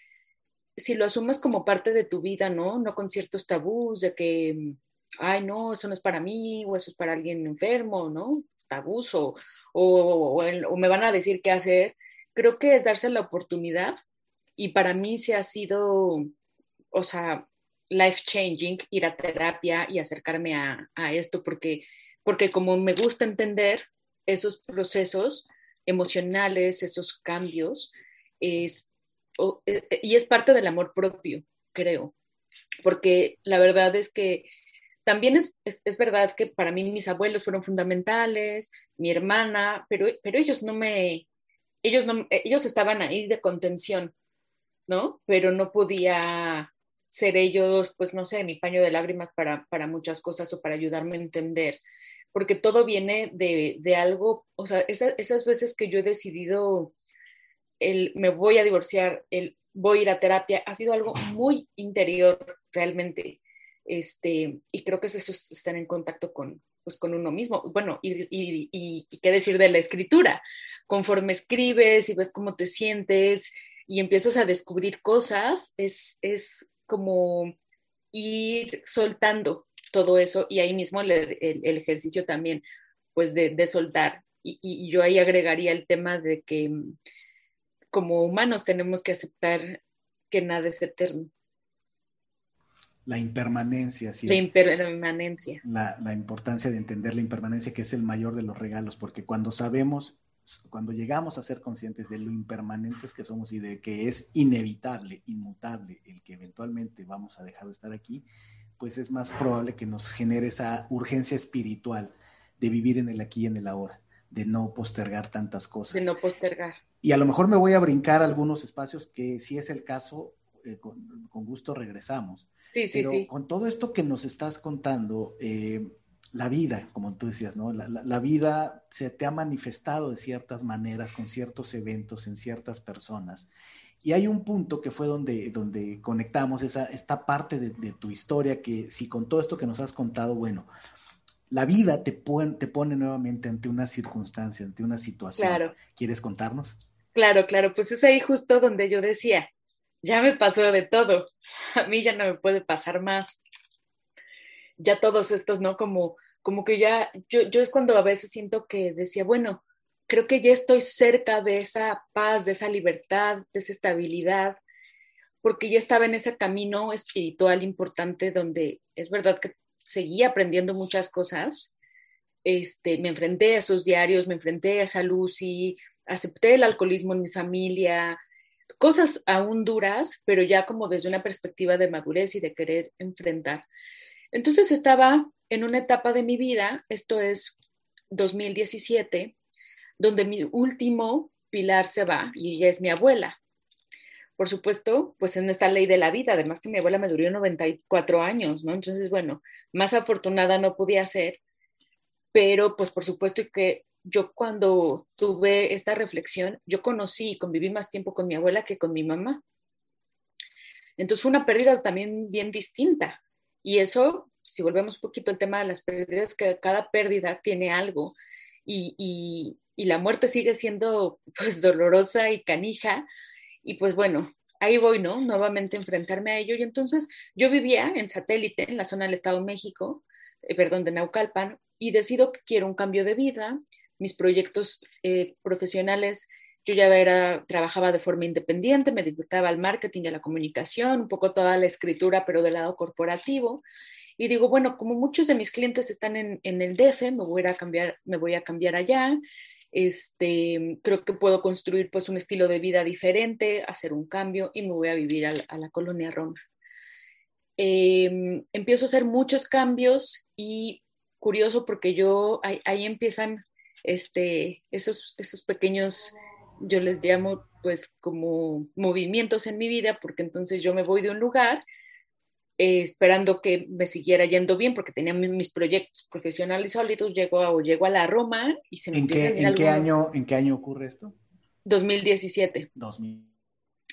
si lo asumes como parte de tu vida, ¿no? No con ciertos tabús de que, ay, no, eso no es para mí o eso es para alguien enfermo, ¿no? Tabús o, o, o me van a decir qué hacer. Creo que es darse la oportunidad y para mí se ha sido, o sea, life changing ir a terapia y acercarme a, a esto porque, porque como me gusta entender esos procesos emocionales, esos cambios, es eh, eh, y es parte del amor propio, creo, porque la verdad es que también es, es, verdad que para mí mis abuelos fueron fundamentales, mi hermana, pero, pero ellos no me, ellos no, ellos estaban ahí de contención, ¿no? Pero no podía ser ellos, pues no sé, mi paño de lágrimas para, para muchas cosas o para ayudarme a entender, porque todo viene de, de algo, o sea, esas veces que yo he decidido el me voy a divorciar, el voy a ir a terapia, ha sido algo muy interior realmente. Este, y creo que es eso, estar en contacto con, pues, con uno mismo. Bueno, y, qué decir de la escritura. Conforme escribes y ves cómo te sientes y empiezas a descubrir cosas, es, es como ir soltando todo eso y ahí mismo el, el, ejercicio también, pues de, soltar. Y, y, yo ahí agregaría el tema de que como humanos tenemos que aceptar que nada es eterno. La impermanencia, sí. La impermanencia. La, la, importancia de entender la impermanencia, que es el mayor de los regalos, porque cuando sabemos, cuando llegamos a ser conscientes de lo impermanentes que somos y de que es inevitable, inmutable, el que eventualmente vamos a dejar de estar aquí, pues es más probable que nos genere esa urgencia espiritual de vivir en el aquí y en el ahora, de no postergar tantas cosas. De no postergar. Y a lo mejor me voy a brincar algunos espacios que si es el caso, eh, con, gusto regresamos. Sí, sí, Pero Con todo esto que nos estás contando, eh, la vida, como tú decías, ¿no? La, vida se te ha manifestado de ciertas maneras, con ciertos eventos, en ciertas personas. Y hay un punto que fue donde, donde conectamos esa, esta parte de, de, tu historia, que si con todo esto que nos has contado, bueno, la vida te, pone, te pone nuevamente ante una circunstancia, ante una situación. Claro. ¿Quieres contarnos? Claro, claro, pues es ahí justo donde yo decía, ya me pasó de todo, a mí ya no me puede pasar más. Ya todos estos, ¿no? Como, como que ya, yo, yo es cuando a veces siento que decía, bueno, creo que ya estoy cerca de esa paz, de esa libertad, de esa estabilidad, porque ya estaba en ese camino espiritual importante donde es verdad que seguía aprendiendo muchas cosas. Este, me enfrenté a esos diarios, me enfrenté a esa y acepté el alcoholismo en mi familia, cosas aún duras, pero ya como desde una perspectiva de madurez y de querer enfrentar. Entonces estaba en una etapa de mi vida, esto es 2017, donde mi último pilar se va y es mi abuela. Por supuesto, pues en esta ley de la vida, además que mi abuela me duró 94 años, ¿no? Entonces, bueno, más afortunada no podía ser, pero pues por supuesto que yo cuando tuve esta reflexión, yo conocí y conviví más tiempo con mi abuela que con mi mamá. Entonces fue una pérdida también bien distinta. Y eso, si volvemos un poquito al tema de las pérdidas, que cada pérdida tiene algo y, y, la muerte sigue siendo pues dolorosa y canija. Y pues bueno, ahí voy, ¿no? Nuevamente enfrentarme a ello. Y entonces yo vivía en satélite, en la zona del Estado de México, eh, perdón, de Naucalpan, y decido que quiero un cambio de vida, mis proyectos eh, profesionales, yo ya era, trabajaba de forma independiente, me dedicaba al marketing y a la comunicación, un poco toda la escritura, pero del lado corporativo. Y digo, bueno, como muchos de mis clientes están en, en el DF, me voy a cambiar, me voy a cambiar allá. Este, creo que puedo construir pues un estilo de vida diferente, hacer un cambio y me voy a vivir a la, a la colonia Roma. Eh, empiezo a hacer muchos cambios y curioso porque yo ahí, ahí empiezan este, esos, esos pequeños, yo les llamo pues como movimientos en mi vida, porque entonces yo me voy de un lugar eh, esperando que me siguiera yendo bien, porque tenía mis, proyectos profesionales sólidos, llego a, o llego a la Roma y se me ¿En qué, ¿en qué año ¿En qué año ocurre esto? 2017. 2000.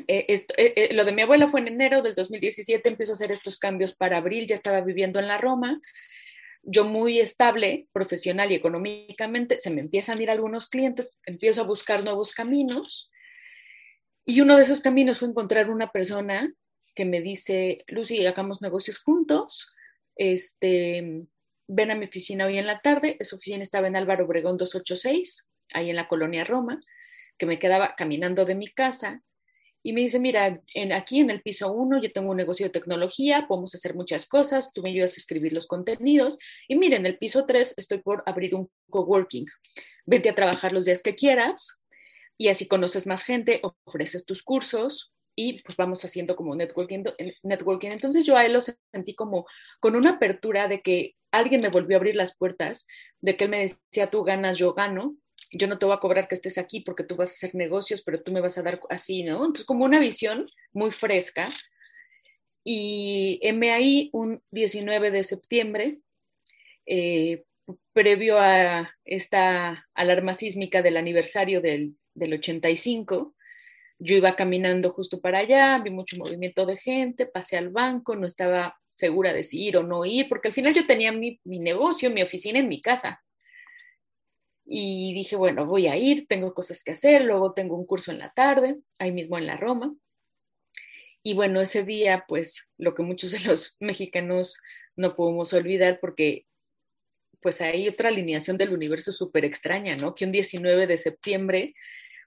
Eh, esto, eh, eh, lo de mi abuela fue en enero del 2017, empiezo a hacer estos cambios para abril, ya estaba viviendo en la Roma, yo muy estable profesional y económicamente, se me empiezan a ir algunos clientes, empiezo a buscar nuevos caminos. Y uno de esos caminos fue encontrar una persona que me dice, Lucy, hagamos negocios juntos, este, ven a mi oficina hoy en la tarde, esa oficina estaba en Álvaro Obregón 286, ahí en la colonia Roma, que me quedaba caminando de mi casa, y me dice, mira, en, aquí en el piso 1 yo tengo un negocio de tecnología, podemos hacer muchas cosas, tú me ayudas a escribir los contenidos, y mira, en el piso 3 estoy por abrir un coworking, vente a trabajar los días que quieras, y así conoces más gente, ofreces tus cursos, y pues vamos haciendo como networking, networking. Entonces yo a él lo sentí como con una apertura de que alguien me volvió a abrir las puertas, de que él me decía, tú ganas, yo gano, yo no te voy a cobrar que estés aquí porque tú vas a hacer negocios, pero tú me vas a dar así, ¿no? Entonces como una visión muy fresca. Y me ahí un 19 de septiembre, eh, previo a esta alarma sísmica del aniversario del, del 85, yo iba caminando justo para allá, vi mucho movimiento de gente, pasé al banco, no estaba segura de si ir o no ir, porque al final yo tenía mi, mi negocio, mi oficina en mi casa. Y dije, bueno, voy a ir, tengo cosas que hacer, luego tengo un curso en la tarde, ahí mismo en la Roma. Y bueno, ese día, pues lo que muchos de los mexicanos no podemos olvidar, porque pues hay otra alineación del universo súper extraña, ¿no? Que un 19 de septiembre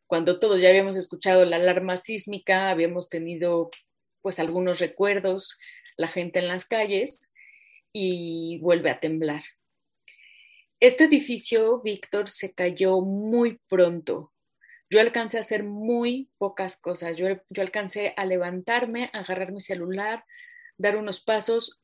cuando todos ya habíamos escuchado la alarma sísmica, habíamos tenido pues algunos recuerdos, la gente en las calles y vuelve a temblar. Este edificio, Víctor, se cayó muy pronto. Yo alcancé a hacer muy pocas cosas. Yo, yo alcancé a levantarme, a agarrar mi celular, dar unos pasos,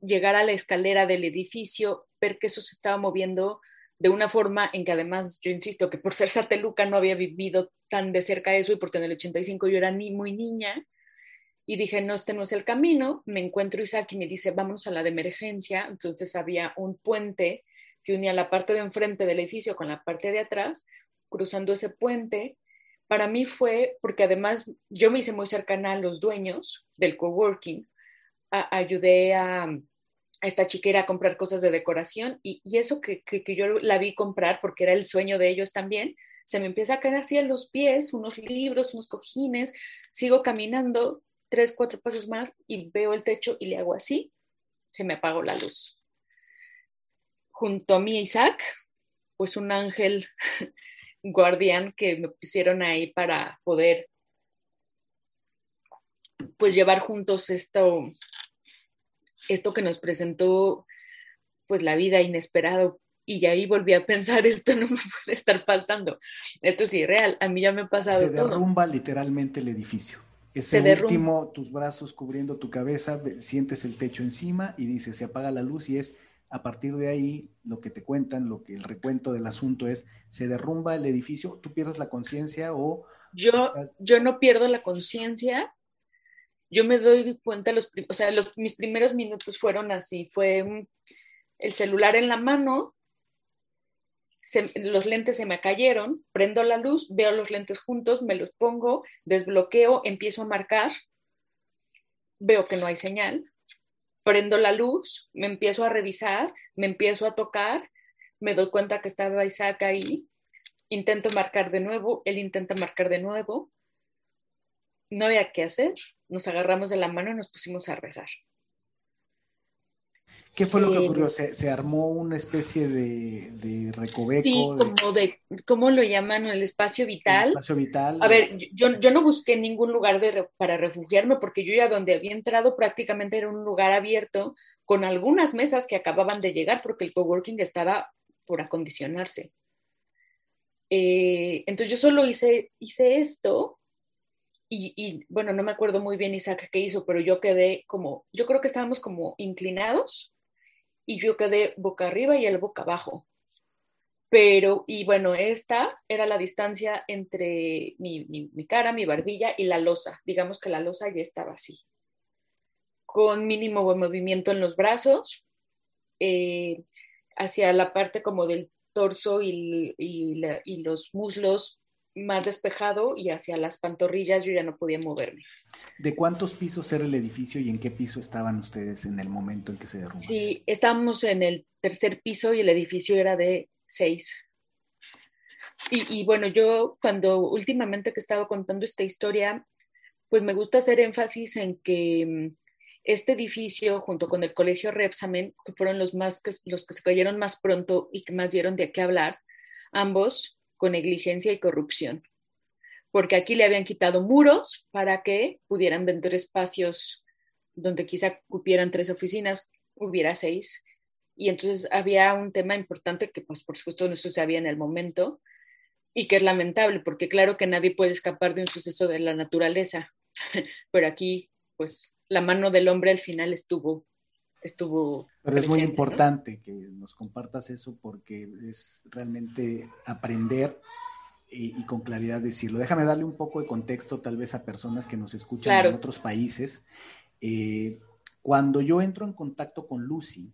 llegar a la escalera del edificio, ver que eso se estaba moviendo de una forma en que además, yo insisto, que por ser sateluca no había vivido tan de cerca eso y porque en el 85 yo era muy niña y dije, no, este no es el camino, me encuentro Isaac y me dice, vamos a la de emergencia, entonces había un puente que unía la parte de enfrente del edificio con la parte de atrás, cruzando ese puente, para mí fue, porque además yo me hice muy cercana a los dueños del coworking, ayudé a, a esta chiquera a comprar cosas de decoración y, eso que, yo la vi comprar porque era el sueño de ellos también, se me empieza a caer así a los pies, unos libros, unos cojines, sigo caminando tres, cuatro pasos más y veo el techo y le hago así, se me apagó la luz. Junto a mí Isaac, pues un ángel guardián que me pusieron ahí para poder pues llevar juntos esto, esto que nos presentó pues la vida inesperado. Y ahí volví a pensar esto no me puede estar pasando. Esto es irreal a mí ya me ha pasado se derrumba literalmente el edificio. Ese último tus brazos cubriendo tu cabeza sientes el techo encima y dices se apaga la luz y es a partir de ahí lo que te cuentan lo que el recuento del asunto es se derrumba el edificio tú pierdes la conciencia o yo yo no pierdo la conciencia. Yo me doy cuenta, los, o sea, los, mis primeros minutos fueron así, fue el celular en la mano, los lentes se me cayeron, prendo la luz, veo los lentes juntos, me los pongo, desbloqueo, empiezo a marcar, veo que no hay señal, prendo la luz, me empiezo a revisar, me empiezo a tocar, me doy cuenta que estaba Isaac ahí, intento marcar de nuevo, él intenta marcar de nuevo, no había qué hacer, nos agarramos de la mano y nos pusimos a rezar. ¿Qué fue lo que ocurrió? ¿Se, armó una especie de, recoveco? Sí, como de, ¿cómo lo llaman? El espacio vital. El espacio vital. A ver, yo, yo no busqué ningún lugar de, para refugiarme porque yo ya donde había entrado prácticamente era un lugar abierto con algunas mesas que acababan de llegar porque el coworking estaba por acondicionarse. Eh, entonces yo solo hice, hice esto y, bueno, no me acuerdo muy bien Isaac qué hizo, pero yo quedé como, yo creo que estábamos como inclinados y yo quedé boca arriba y él boca abajo. Pero, y bueno, esta era la distancia entre mi, mi, cara, mi barbilla y la losa. Digamos que la losa ya estaba así, con mínimo movimiento en los brazos, eh, hacia la parte como del torso y, y, y los muslos más despejado y hacia las pantorrillas yo ya no podía moverme. ¿De cuántos pisos era el edificio y en qué piso estaban ustedes en el momento en que se derrumbó? Sí, estábamos en el tercer piso y el edificio era de seis. Y, y, bueno, yo cuando últimamente que he estado contando esta historia, pues me gusta hacer énfasis en que mm, este edificio, junto con el colegio Repsamen, que fueron los, más, los que se cayeron más pronto y que más dieron de qué hablar, ambos con negligencia y corrupción. Porque aquí le habían quitado muros para que pudieran vender espacios donde quizá cupieran tres oficinas, hubiera seis. Y entonces había un tema importante que, pues, por supuesto, no se sabía en el momento y que es lamentable, porque claro que nadie puede escapar de un suceso de la naturaleza, pero aquí, pues, la mano del hombre al final estuvo estuvo. Pero es muy importante que nos compartas eso porque es realmente aprender y, con claridad decirlo. Déjame darle un poco de contexto tal vez a personas que nos escuchan en otros países. Eh, cuando yo entro en contacto con Lucy,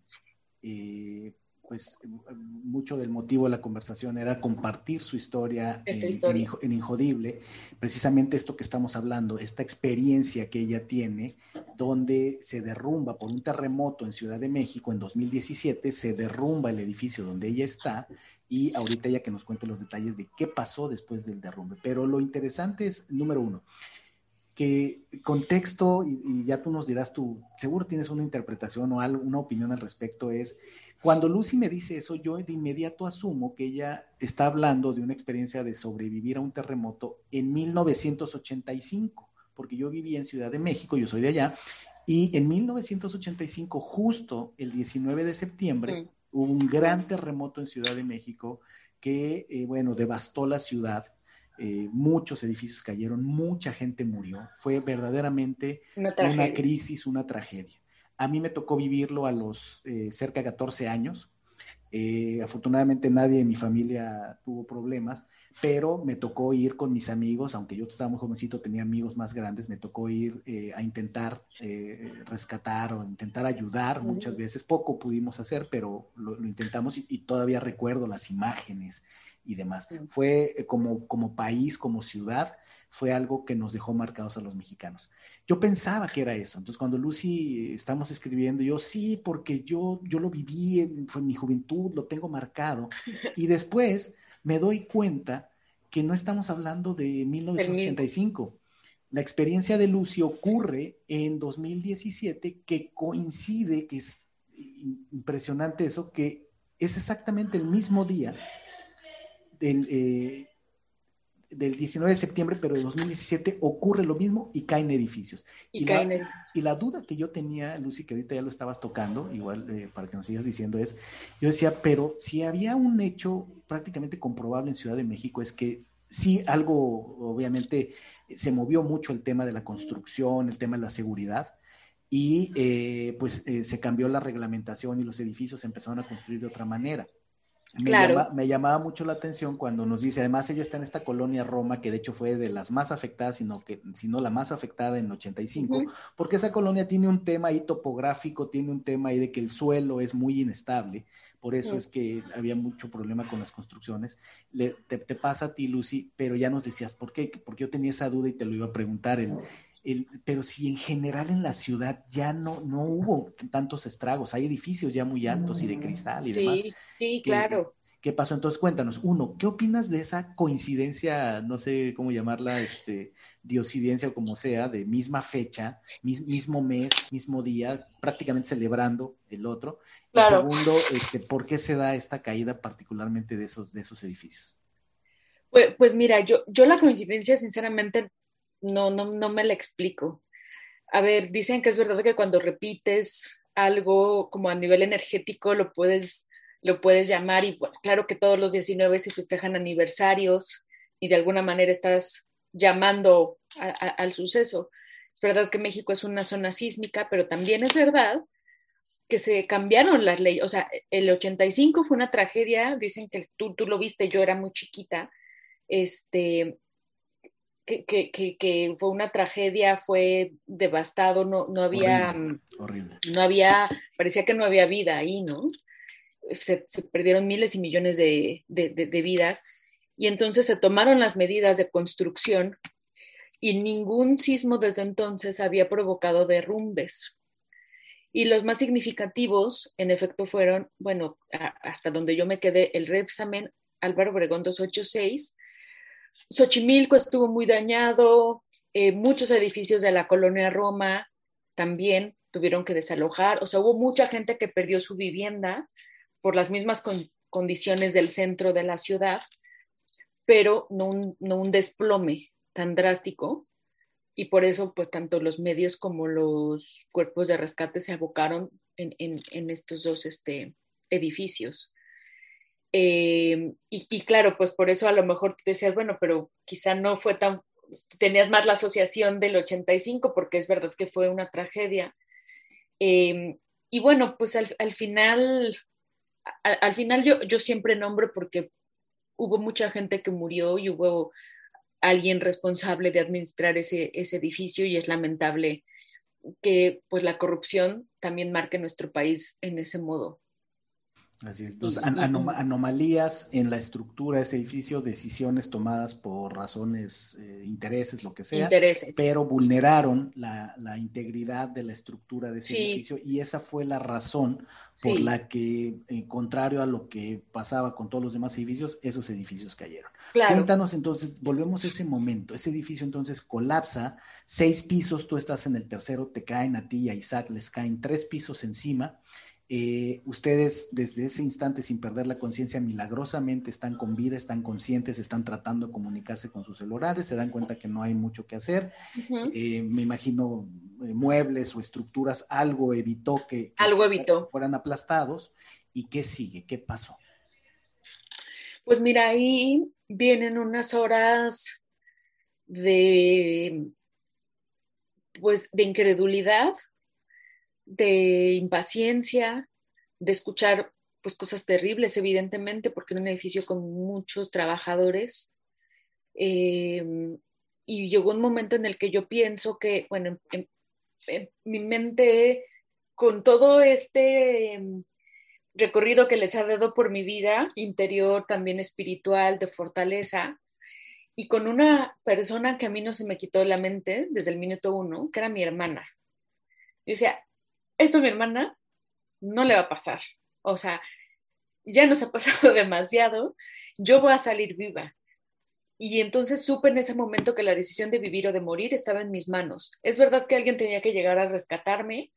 eh, pues mucho del motivo de la conversación era compartir su historia, En, Injodible, precisamente esto que estamos hablando, esta experiencia que ella tiene, donde se derrumba por un terremoto en Ciudad de México en 2017, se derrumba el edificio donde ella está y ahorita ella que nos cuente los detalles de qué pasó después del derrumbe. Pero lo interesante es, número uno, que contexto, y, ya tú nos dirás tú, seguro tienes una interpretación o algo, una opinión al respecto, es cuando Lucy me dice eso, yo de inmediato asumo que ella está hablando de una experiencia de sobrevivir a un terremoto en 1985, porque yo vivía en Ciudad de México, yo soy de allá, y en 1985, justo el 19 de septiembre, hubo un gran terremoto en Ciudad de México que, eh, bueno, devastó la ciudad eh, muchos edificios cayeron, mucha gente murió. Fue verdaderamente una, crisis, una tragedia. A mí me tocó vivirlo a los eh, cerca de 14 años. Eh, afortunadamente nadie en mi familia tuvo problemas, pero me tocó ir con mis amigos, aunque yo estaba muy jovencito, tenía amigos más grandes, me tocó ir a intentar rescatar o intentar ayudar muchas veces. Poco pudimos hacer, pero lo, intentamos y, todavía recuerdo las imágenes y demás. Fue eh, como, como país, como ciudad, fue algo que nos dejó marcados a los mexicanos. Yo pensaba que era eso. Entonces, cuando Lucy estamos escribiendo, yo sí, porque yo, yo lo viví, fue mi juventud, lo tengo marcado. Y después me doy cuenta que no estamos hablando de 1985. La experiencia de Lucy ocurre en 2017, que coincide, que es impresionante eso, que es exactamente el mismo día del, eh, del 19 de septiembre, pero de 2017 ocurre lo mismo y caen edificios. Y, la, y la duda que yo tenía, Lucy, que ahorita ya lo estabas tocando, igual eh, para que nos sigas diciendo, es, yo decía, pero si había un hecho prácticamente comprobable en Ciudad de México, es que sí, algo, obviamente, se movió mucho el tema de la construcción, el tema de la seguridad, y eh, pues se cambió la reglamentación y los edificios se empezaron a construir de otra manera. Me, llamaba mucho la atención cuando nos dice, además ella está en esta colonia Roma, que de hecho fue de las más afectadas, sino que, sino la más afectada en 85, porque esa colonia tiene un tema ahí topográfico, tiene un tema ahí de que el suelo es muy inestable, por eso es que había mucho problema con las construcciones. te, pasa a ti, Lucy, pero ya nos decías por qué, porque yo tenía esa duda y te lo iba a preguntar. El, pero si en general en la ciudad ya no, no hubo tantos estragos, hay edificios ya muy altos y de cristal y demás. Sí, claro. ¿Qué pasó? Entonces cuéntanos, uno, ¿qué opinas de esa coincidencia, no sé cómo llamarla, este, diocidencia o como sea, de misma fecha, mismo mes, mismo día, prácticamente celebrando el otro? Y segundo, este, ¿por qué se da esta caída particularmente de esos, de esos edificios? Pues, pues mira, yo, yo la coincidencia, sinceramente, no, no, no me la explico. A ver, dicen que es verdad que cuando repites algo como a nivel energético lo puedes, lo puedes llamar y claro que todos los 19 se festejan aniversarios y de alguna manera estás llamando al suceso. Es verdad que México es una zona sísmica, pero también es verdad que se cambiaron las leyes. O sea, el 85 fue una tragedia, dicen que tú, tú lo viste, yo era muy chiquita, este, que, que, que, fue una tragedia, fue devastado, no, no había, horrible, no había, parecía que no había vida ahí, ¿no? Se, se perdieron miles y millones de, de, de, vidas. Y entonces se tomaron las medidas de construcción y ningún sismo desde entonces había provocado derrumbes. Y los más significativos, en efecto, fueron, bueno, hasta donde yo me quedé, el Repsamen Álvaro Obregón 286. Xochimilco estuvo muy dañado, eh, muchos edificios de la colonia Roma también tuvieron que desalojar, o sea, hubo mucha gente que perdió su vivienda por las mismas condiciones del centro de la ciudad, pero no un, no un desplome tan drástico y por eso pues tanto los medios como los cuerpos de rescate se abocaron en, en, estos dos este, edificios. Eh, y, claro, pues por eso a lo mejor tú decías, bueno, pero quizá no fue tan, tenías más la asociación del 85 porque es verdad que fue una tragedia. Eh, y bueno, pues al, al final, al, final yo, yo siempre nombro porque hubo mucha gente que murió y hubo alguien responsable de administrar ese, ese edificio y es lamentable que pues la corrupción también marque nuestro país en ese modo. Así es. Entonces, anomalías en la estructura de ese edificio, decisiones tomadas por razones, eh, intereses, lo que sea, intereses. pero vulneraron la, integridad de la estructura de ese edificio y esa fue la razón por la que, en contrario a lo que pasaba con todos los demás edificios, esos edificios cayeron. Cuéntanos entonces, volvemos a ese momento, ese edificio entonces colapsa, seis pisos, tú estás en el tercero, te caen a ti y a Isaac, les caen tres pisos encima eh, ustedes desde ese instante, sin perder la conciencia, milagrosamente están con vida, están conscientes, están tratando de comunicarse con sus celulares, se dan cuenta que no hay mucho que hacer. Eh, me imagino eh, muebles o estructuras, algo evitó que, algo evitó. fueran aplastados. ¿Y qué sigue? ¿Qué pasó? Pues mira, ahí vienen unas horas de pues de incredulidad, de impaciencia, de escuchar pues cosas terribles, evidentemente, porque era un edificio con muchos trabajadores. Em, y llegó un momento en el que yo pienso que, bueno, en, mi mente, con todo este em, recorrido que les ha dado por mi vida interior, también espiritual, de fortaleza, y con una persona que a mí no se me quitó de la mente desde el minuto uno, que era mi hermana. Yo decía, esto a mi hermana no le va a pasar. O sea, ya nos ha pasado demasiado, yo voy a salir viva. Y entonces supe en ese momento que la decisión de vivir o de morir estaba en mis manos. Es verdad que alguien tenía que llegar a rescatarme,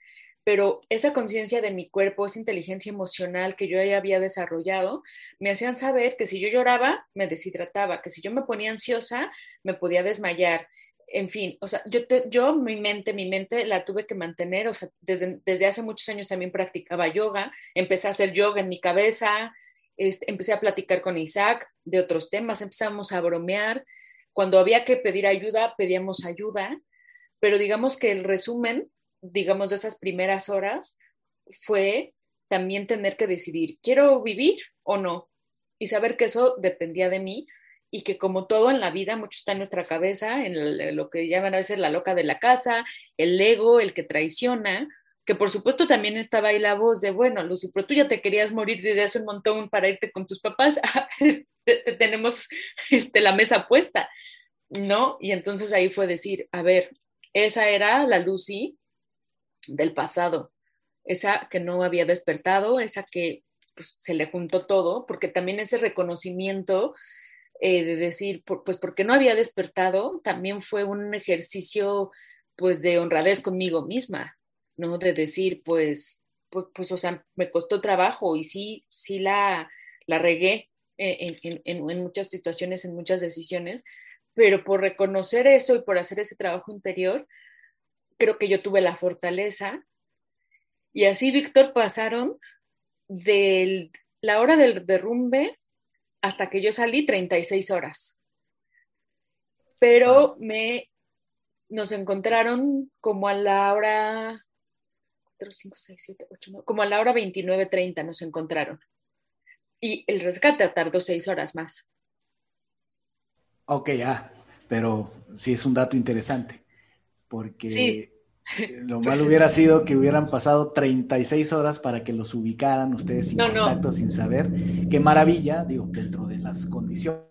pero esa conciencia de mi cuerpo, esa inteligencia emocional que yo ya había desarrollado, me hacían saber que si yo lloraba, me deshidrataba, que si yo me ponía ansiosa, me podía desmayar, en fin, o sea, yo, yo mi mente, mi mente la tuve que mantener, o sea, desde, desde hace muchos años también practicaba yoga, empecé a hacer yoga en mi cabeza, este, empecé a platicar con Isaac de otros temas, empezamos a bromear, cuando había que pedir ayuda, pedíamos ayuda, pero digamos que el resumen, digamos, de esas primeras horas fue también tener que decidir, ¿quiero vivir o no? Y saber que eso dependía de mí, y que como todo en la vida, mucho está en nuestra cabeza, en lo que llaman a veces la loca de la casa, el ego, el que traiciona, que por supuesto también estaba ahí la voz de, bueno, Lucy, pero tú ya te querías morir desde hace un montón para irte con tus papás, tenemos este, la mesa puesta, ¿no? Y entonces ahí fue decir, a ver, esa era la Lucy del pasado, esa que no había despertado, esa que pues, se le juntó todo, porque también ese reconocimiento eh, de decir, pues porque no había despertado, también fue un ejercicio pues de honradez conmigo misma, ¿no? De decir, pues, pues, pues o sea, me costó trabajo y sí, sí la, la regué en, en, en, muchas situaciones, en muchas decisiones, pero por reconocer eso y por hacer ese trabajo interior, creo que yo tuve la fortaleza. Y así, Víctor, pasaron de la hora del derrumbe hasta que yo salí 36 horas. Pero me nos encontraron como a la hora 4, 5, 6, 7, 8, 9, como a la hora 29:30 nos encontraron. Y el rescate tardó seis horas más. Ok, ah, pero sí es un dato interesante, porque sí. Lo malo hubiera sido que hubieran pasado 36 horas para que los ubicaran ustedes sin contacto, sin saber. Qué maravilla, digo, dentro de las condiciones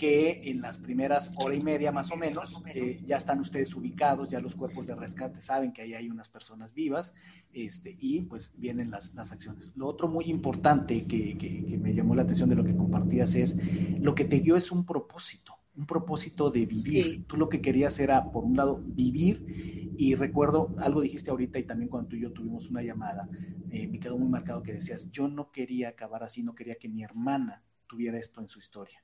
que en las primeras hora y media más o menos eh, ya están ustedes ubicados, ya los cuerpos de rescate saben que ahí hay unas personas vivas este, y pues vienen las, las acciones. Lo otro muy importante que, que, me llamó la atención de lo que compartías es lo que te dio es un propósito, un propósito de vivir. Tú lo que querías era, por un lado, vivir y recuerdo, algo dijiste ahorita y también cuando tú y yo tuvimos una llamada, eh, me quedó muy marcado que decías, yo no quería acabar así, no quería que mi hermana tuviera esto en su historia.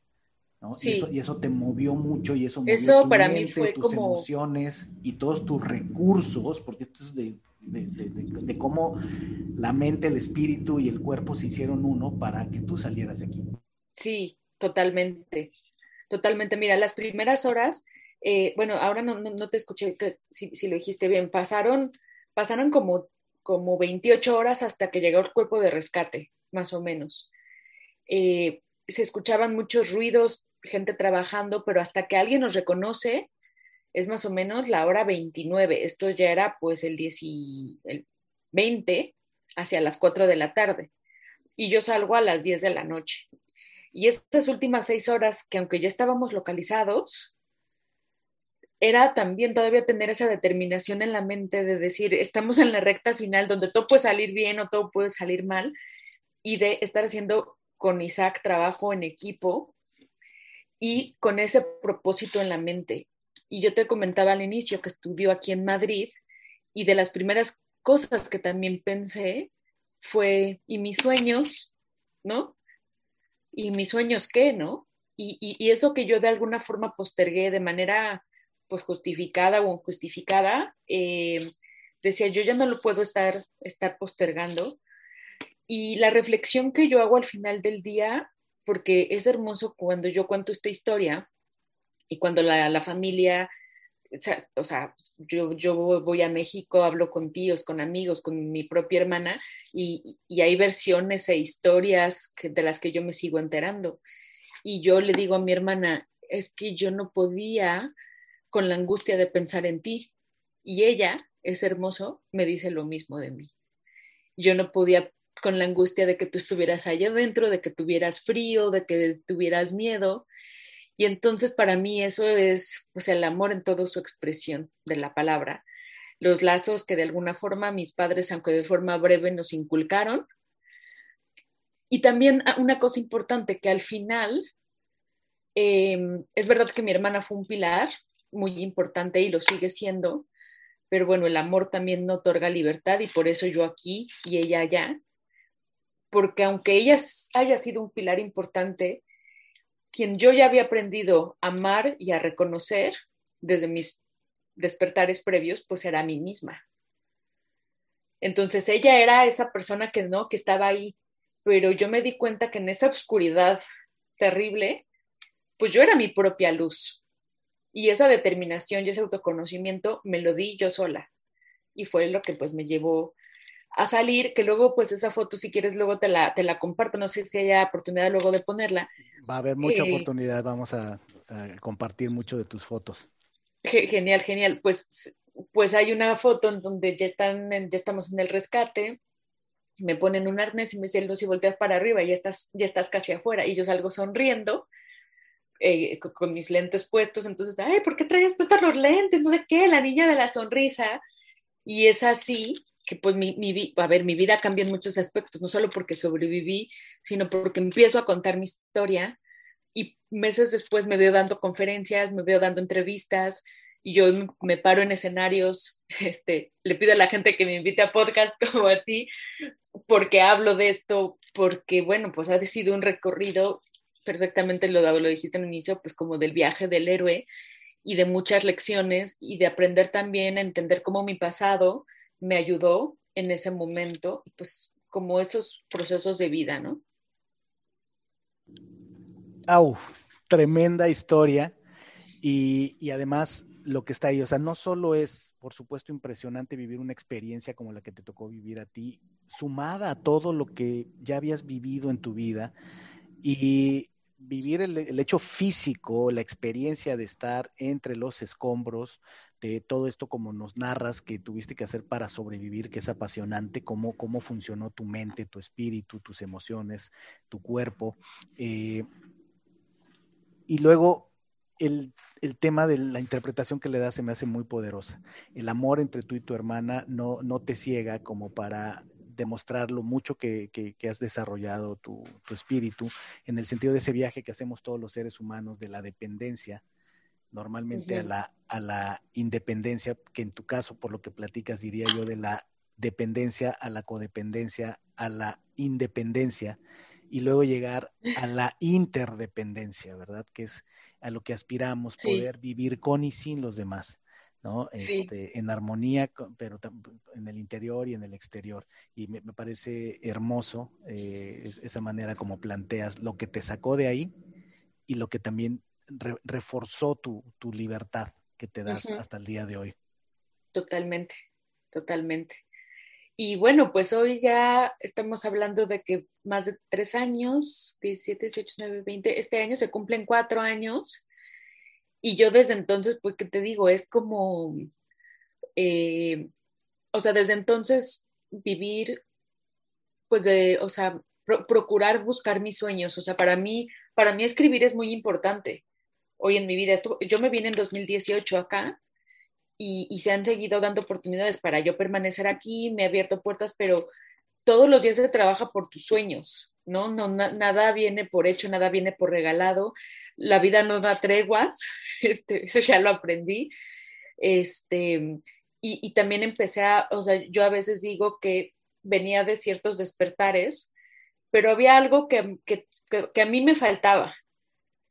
Y, eso, te movió mucho y eso movió eso para mí fue tus emociones y todos tus recursos, porque esto es de, de, cómo la mente, el espíritu y el cuerpo se hicieron uno para que tú salieras de aquí. Sí, totalmente, totalmente. Mira, las primeras horas, eh, bueno, ahora no, te escuché que, si, lo dijiste bien, pasaron, pasaron como, como 28 horas hasta que llegó el cuerpo de rescate, más o menos. Eh, se escuchaban muchos ruidos, gente trabajando, pero hasta que alguien nos reconoce, es más o menos la hora 29. Esto ya era pues el, 10 el 20 hacia las 4 de la tarde. Y yo salgo a las 10 de la noche. Y estas últimas seis horas, que aunque ya estábamos localizados, era también todavía tener esa determinación en la mente de decir, estamos en la recta final donde todo puede salir bien o todo puede salir mal, y de estar haciendo con Isaac trabajo en equipo y con ese propósito en la mente. Y yo te comentaba al inicio que estudió aquí en Madrid y de las primeras cosas que también pensé fue, ¿y mis sueños? ¿No? ¿Y mis sueños qué? ¿No? Y, eso que yo de alguna forma postergué de manera pues justificada o injustificada, eh, decía, yo ya no lo puedo estar, estar postergando. Y la reflexión que yo hago al final del día porque es hermoso cuando yo cuento esta historia y cuando la, familia, o sea, yo, yo, voy a México, hablo con tíos, con amigos, con mi propia hermana y, hay versiones e historias de las que yo me sigo enterando. Y yo le digo a mi hermana, es que yo no podía con la angustia de pensar en ti. Y ella, es hermoso, me dice lo mismo de mí. Yo no podía con la angustia de que tú estuvieras allá adentro, de que tuvieras frío, de que tuvieras miedo. Y entonces para mí eso es pues el amor en toda su expresión de la palabra. Los lazos que de alguna forma mis padres, aunque de forma breve, nos inculcaron. Y también ah, una cosa importante que al final, em, es verdad que mi hermana fue un pilar muy importante y lo sigue siendo, pero bueno, el amor también no otorga libertad y por eso yo aquí y ella allá porque aunque ella haya sido un pilar importante, quien yo ya había aprendido a amar y a reconocer desde mis despertares previos, pues era a mí misma. Entonces ella era esa persona que no, que estaba ahí, pero yo me di cuenta que en esa oscuridad terrible, pues yo era mi propia luz. Y esa determinación y ese autoconocimiento me lo di yo sola. Y fue lo que pues me llevó a salir, que luego pues esa foto si quieres luego te la, te la comparto, no sé si haya oportunidad luego de ponerla. Va a haber mucha eh, oportunidad, vamos a, compartir mucho de tus fotos. Genial, genial. Pues, pues hay una foto en donde ya, están ya estamos en el rescate, me ponen un arnés y me dicen, si volteas para arriba, ya estás, ya estás casi afuera, y yo salgo sonriendo, eh, con, mis lentes puestos, entonces, ay, ¿por qué traes puestos los lentes? No sé qué, la niña de la sonrisa, y es así, que pues mi, mi, a ver, mi vida cambia en muchos aspectos, no solo porque sobreviví, sino porque empiezo a contar mi historia y meses después me veo dando conferencias, me veo dando entrevistas y yo me paro en escenarios, este, le pido a la gente que me invite a podcast como a ti, porque hablo de esto, porque bueno, pues ha sido un recorrido, perfectamente lo, lo dijiste al inicio, pues como del viaje del héroe y de muchas lecciones y de aprender también a entender cómo mi pasado me ayudó en ese momento, pues como esos procesos de vida, ¿no? Au, tremenda historia. Y, y, además lo que está ahí, o sea, no solo es, por supuesto, impresionante vivir una experiencia como la que te tocó vivir a ti, sumada a todo lo que ya habías vivido en tu vida y vivir el, el hecho físico, la experiencia de estar entre los escombros, de todo esto como nos narras que tuviste que hacer para sobrevivir, que es apasionante, cómo, cómo funcionó tu mente, tu espíritu, tus emociones, tu cuerpo. Eh, y luego el, tema de la interpretación que le das se me hace muy poderosa. El amor entre tú y tu hermana no, no te ciega como para demostrar lo mucho que, has desarrollado tu, espíritu, en el sentido de ese viaje que hacemos todos los seres humanos de la dependencia, normalmente a, la, a la independencia, que en tu caso, por lo que platicas, diría yo, de la dependencia a la codependencia, a la independencia, y luego llegar a la interdependencia, ¿verdad? Que es a lo que aspiramos, poder vivir con y sin los demás. ¿no? Este, en armonía, pero en el interior y en el exterior. Y me, parece hermoso eh, esa manera como planteas lo que te sacó de ahí y lo que también reforzó tu, libertad que te das hasta el día de hoy. Totalmente, totalmente. Y bueno, pues hoy ya estamos hablando de que más de tres años, 17, 18, 19, 20, este año se cumplen cuatro años y yo desde entonces, pues, ¿qué te digo? Es como, eh, o sea, desde entonces vivir, pues, de, o sea, procurar buscar mis sueños. O sea, para mí, para mí escribir es muy importante hoy en mi vida. yo me vine en 2018 acá y, se han seguido dando oportunidades para yo permanecer aquí, me he abierto puertas, pero todos los días se trabaja por tus sueños, ¿no? no nada viene por hecho, nada viene por regalado la vida no da treguas, este, eso ya lo aprendí. Este, y, también empecé a, o sea, yo a veces digo que venía de ciertos despertares, pero había algo que, que, a mí me faltaba,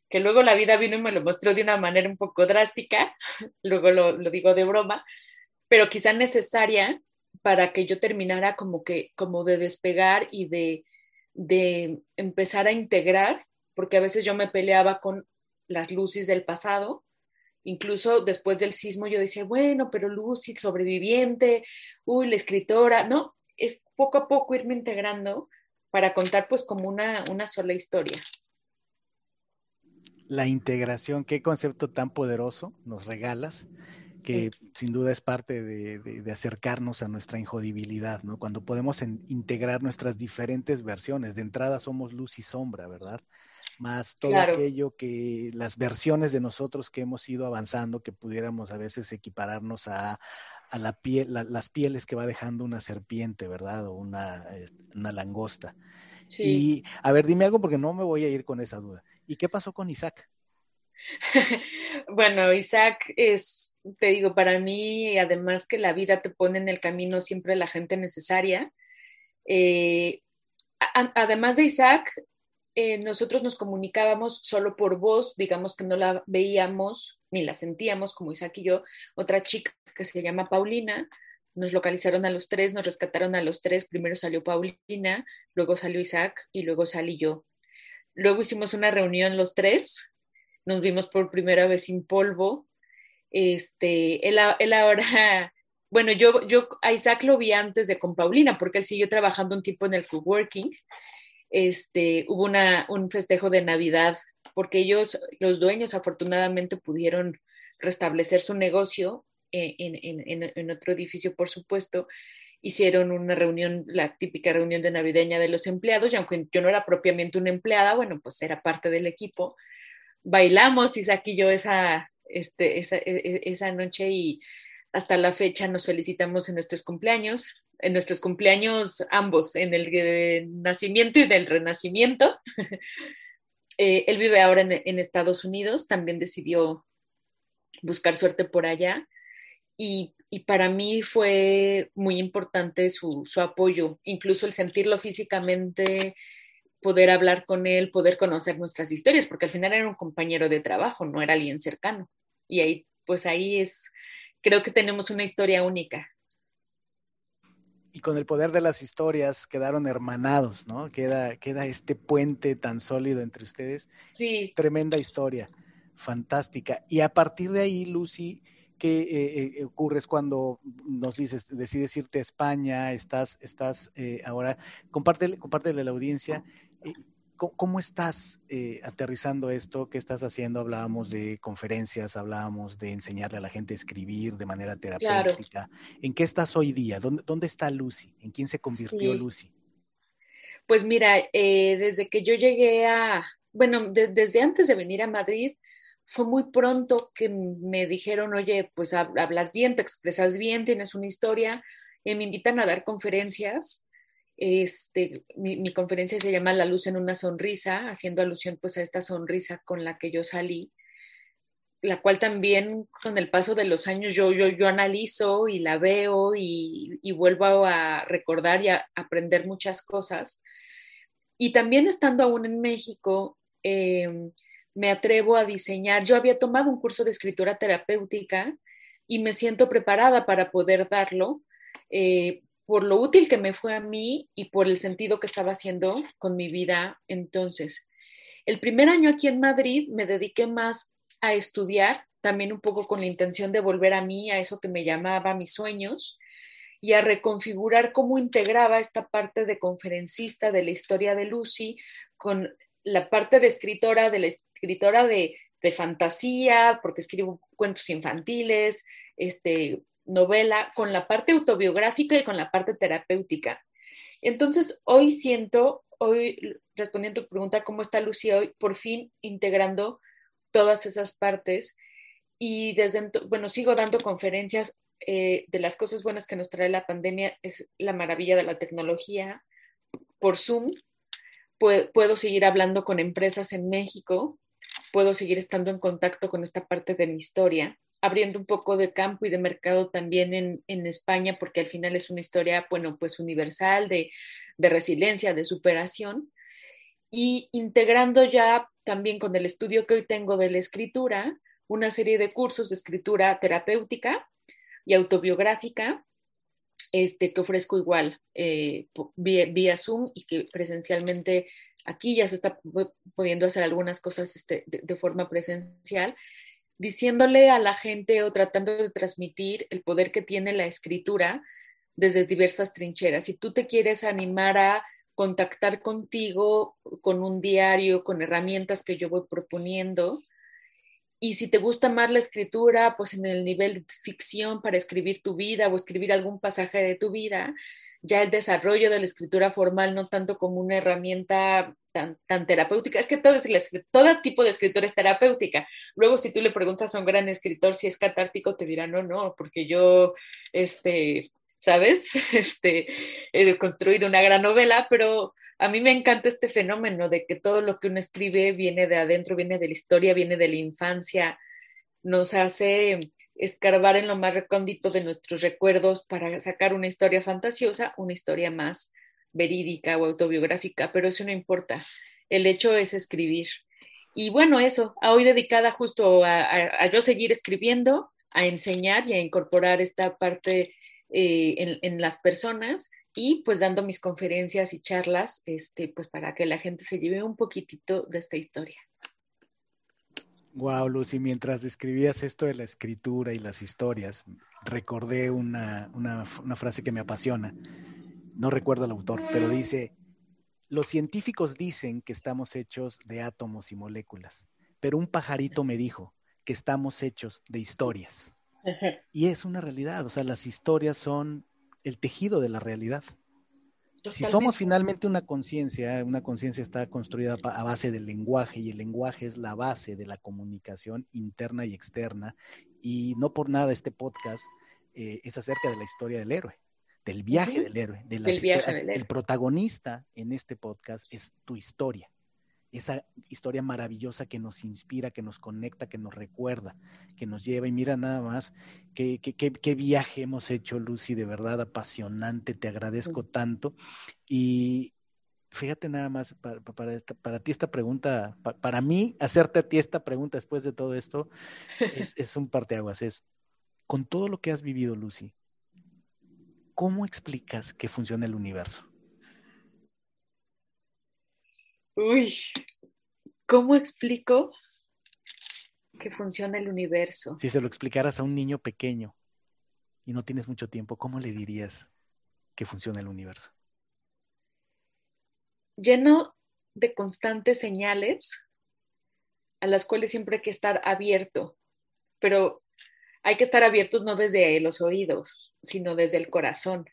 que luego la vida vino y me lo mostró de una manera un poco drástica, luego lo, digo de broma, pero quizá necesaria para que yo terminara como que, como de despegar y de, de empezar a integrar porque a veces yo me peleaba con las Lucis del pasado. Incluso después del sismo yo decía, bueno, pero Lucy, sobreviviente, uy, la escritora, no, es poco a poco irme integrando para contar pues como una, una sola historia. La integración, qué concepto tan poderoso nos regalas, que sin duda es parte de, de, acercarnos a nuestra injodibilidad, ¿no? Cuando podemos integrar nuestras diferentes versiones. De entrada somos luz y sombra, ¿verdad? más todo aquello que las versiones de nosotros que hemos ido avanzando, que pudiéramos a veces equipararnos a, la piel, las pieles que va dejando una serpiente, ¿verdad? O una, una langosta. Sí. Y a ver, dime algo porque no me voy a ir con esa duda. ¿Y qué pasó con Isaac? bueno, Isaac es, te digo, para mí, además que la vida te pone en el camino siempre la gente necesaria. Eh, además de Isaac, eh, nosotros nos comunicábamos solo por voz, digamos que no la veíamos ni la sentíamos, como Isaac y yo, otra chica que se llama Paulina, nos localizaron a los tres, nos rescataron a los tres, primero salió Paulina, luego salió Isaac y luego salí yo. Luego hicimos una reunión los tres, nos vimos por primera vez sin polvo. Este, él, ahora, bueno, yo, yo a Isaac lo vi antes de con Paulina, porque él siguió trabajando un tiempo en el coworking este, hubo una, un festejo de Navidad, porque ellos, los dueños, afortunadamente pudieron restablecer su negocio eh, en, otro edificio, por supuesto, hicieron una reunión, la típica reunión de navideña de los empleados, y aunque yo no era propiamente una empleada, bueno, pues era parte del equipo. Bailamos, Isaac y yo, esa, este, esa, e, e, esa noche y hasta la fecha nos felicitamos en nuestros cumpleaños en nuestros cumpleaños ambos, en el nacimiento y del renacimiento. Eh, él vive ahora en, Estados Unidos, también decidió buscar suerte por allá y, para mí fue muy importante su, apoyo, incluso el sentirlo físicamente, poder hablar con él, poder conocer nuestras historias, porque al final era un compañero de trabajo, no era alguien cercano. Y ahí, pues ahí es, creo que tenemos una historia única y con el poder de las historias quedaron hermanados, ¿no? Queda, queda este puente tan sólido entre ustedes. Sí. Tremenda historia, fantástica. Y a partir de ahí, Lucy, ¿qué eh, eh, ocurre cuando nos dices, decides irte a España, estás, estás eh, ahora, compártele, compártele a la audiencia, ¿Cómo, estás eh, aterrizando esto? ¿Qué estás haciendo? Hablábamos de conferencias, hablábamos de enseñarle a la gente a escribir de manera terapéutica. ¿En qué estás hoy día? ¿Dónde, está Lucy? ¿En quién se convirtió Lucy? Pues mira, eh, desde que yo llegué a, bueno, desde antes de venir a Madrid, fue muy pronto que me dijeron, oye, pues hablas bien, te expresas bien, tienes una historia, y me invitan a dar conferencias. Este, mi, conferencia se llama La luz en una sonrisa, haciendo alusión pues a esta sonrisa con la que yo salí, la cual también con el paso de los años yo, yo, yo analizo y la veo y, vuelvo a recordar y a aprender muchas cosas. Y también estando aún en México, eh, me atrevo a diseñar. Yo había tomado un curso de escritura terapéutica y me siento preparada para poder darlo eh, por lo útil que me fue a mí y por el sentido que estaba haciendo con mi vida entonces. El primer año aquí en Madrid me dediqué más a estudiar, también un poco con la intención de volver a mí, a eso que me llamaba mis sueños, y a reconfigurar cómo integraba esta parte de conferencista de la historia de Lucy con la parte de escritora, de la escritora de, de fantasía, porque escribo cuentos infantiles, este, novela, con la parte autobiográfica y con la parte terapéutica. Entonces, hoy siento, hoy respondiendo a tu pregunta, ¿cómo está Lucía hoy? Por fin integrando todas esas partes y desde, bueno, sigo dando conferencias. Eh, de las cosas buenas que nos trae la pandemia es la maravilla de la tecnología por Zoom. Puedo, puedo seguir hablando con empresas en México, puedo seguir estando en contacto con esta parte de mi historia abriendo un poco de campo y de mercado también en, en España, porque al final es una historia, bueno, pues universal de, de resiliencia, de superación, y integrando ya también con el estudio que hoy tengo de la escritura, una serie de cursos de escritura terapéutica y autobiográfica, este, que ofrezco igual eh, vía, Zoom y que presencialmente aquí ya se está pudiendo hacer algunas cosas este, de, forma presencial diciéndole a la gente o tratando de transmitir el poder que tiene la escritura desde diversas trincheras. Si tú te quieres animar a contactar contigo con un diario, con herramientas que yo voy proponiendo, y si te gusta más la escritura, pues en el nivel ficción para escribir tu vida o escribir algún pasaje de tu vida, ya el desarrollo de la escritura formal no tanto como una herramienta tan, tan terapéutica, es que todo, todo tipo de escritura es terapéutica. Luego, si tú le preguntas a un gran escritor si es catártico, te dirá, no, no, porque yo, este, ¿sabes? Este, he construido una gran novela, pero a mí me encanta este fenómeno de que todo lo que uno escribe viene de adentro, viene de la historia, viene de la infancia, nos hace escarbar en lo más recóndito de nuestros recuerdos para sacar una historia fantasiosa, una historia más verídica o autobiográfica, pero eso no importa. El hecho es escribir. Y bueno, eso, hoy dedicada justo a, yo seguir escribiendo, a enseñar y a incorporar esta parte eh, en, las personas y pues dando mis conferencias y charlas, este, pues para que la gente se lleve un poquitito de esta historia. Wow, Lucy, mientras describías esto de la escritura y las historias, recordé una, una, una frase que me apasiona. No recuerdo el autor, pero dice, los científicos dicen que estamos hechos de átomos y moléculas, pero un pajarito me dijo que estamos hechos de historias. Y es una realidad, o sea, las historias son el tejido de la realidad. Si somos finalmente una conciencia, una conciencia está construida a base del lenguaje y el lenguaje es la base de la comunicación interna y externa. Y no por nada este podcast eh, es acerca de la historia del héroe, del viaje uh -huh. del héroe, de las viaje del héroe. El protagonista en este podcast es tu historia esa historia maravillosa que nos inspira, que nos conecta, que nos recuerda, que nos lleva. Y mira nada más qué, qué, qué, qué viaje hemos hecho, Lucy, de verdad apasionante, te agradezco sí. tanto. Y fíjate nada más, para, para, esta, para ti esta pregunta, para, para, mí, hacerte a ti esta pregunta después de todo esto, es, es un parteaguas, es, con todo lo que has vivido, Lucy, ¿cómo explicas que funciona el universo? Uy, ¿cómo explico que funciona el universo? Si se lo explicaras a un niño pequeño y no tienes mucho tiempo, ¿cómo le dirías que funciona el universo? Lleno de constantes señales a las cuales siempre hay que estar abierto, pero hay que estar abiertos no desde los oídos, sino desde el corazón.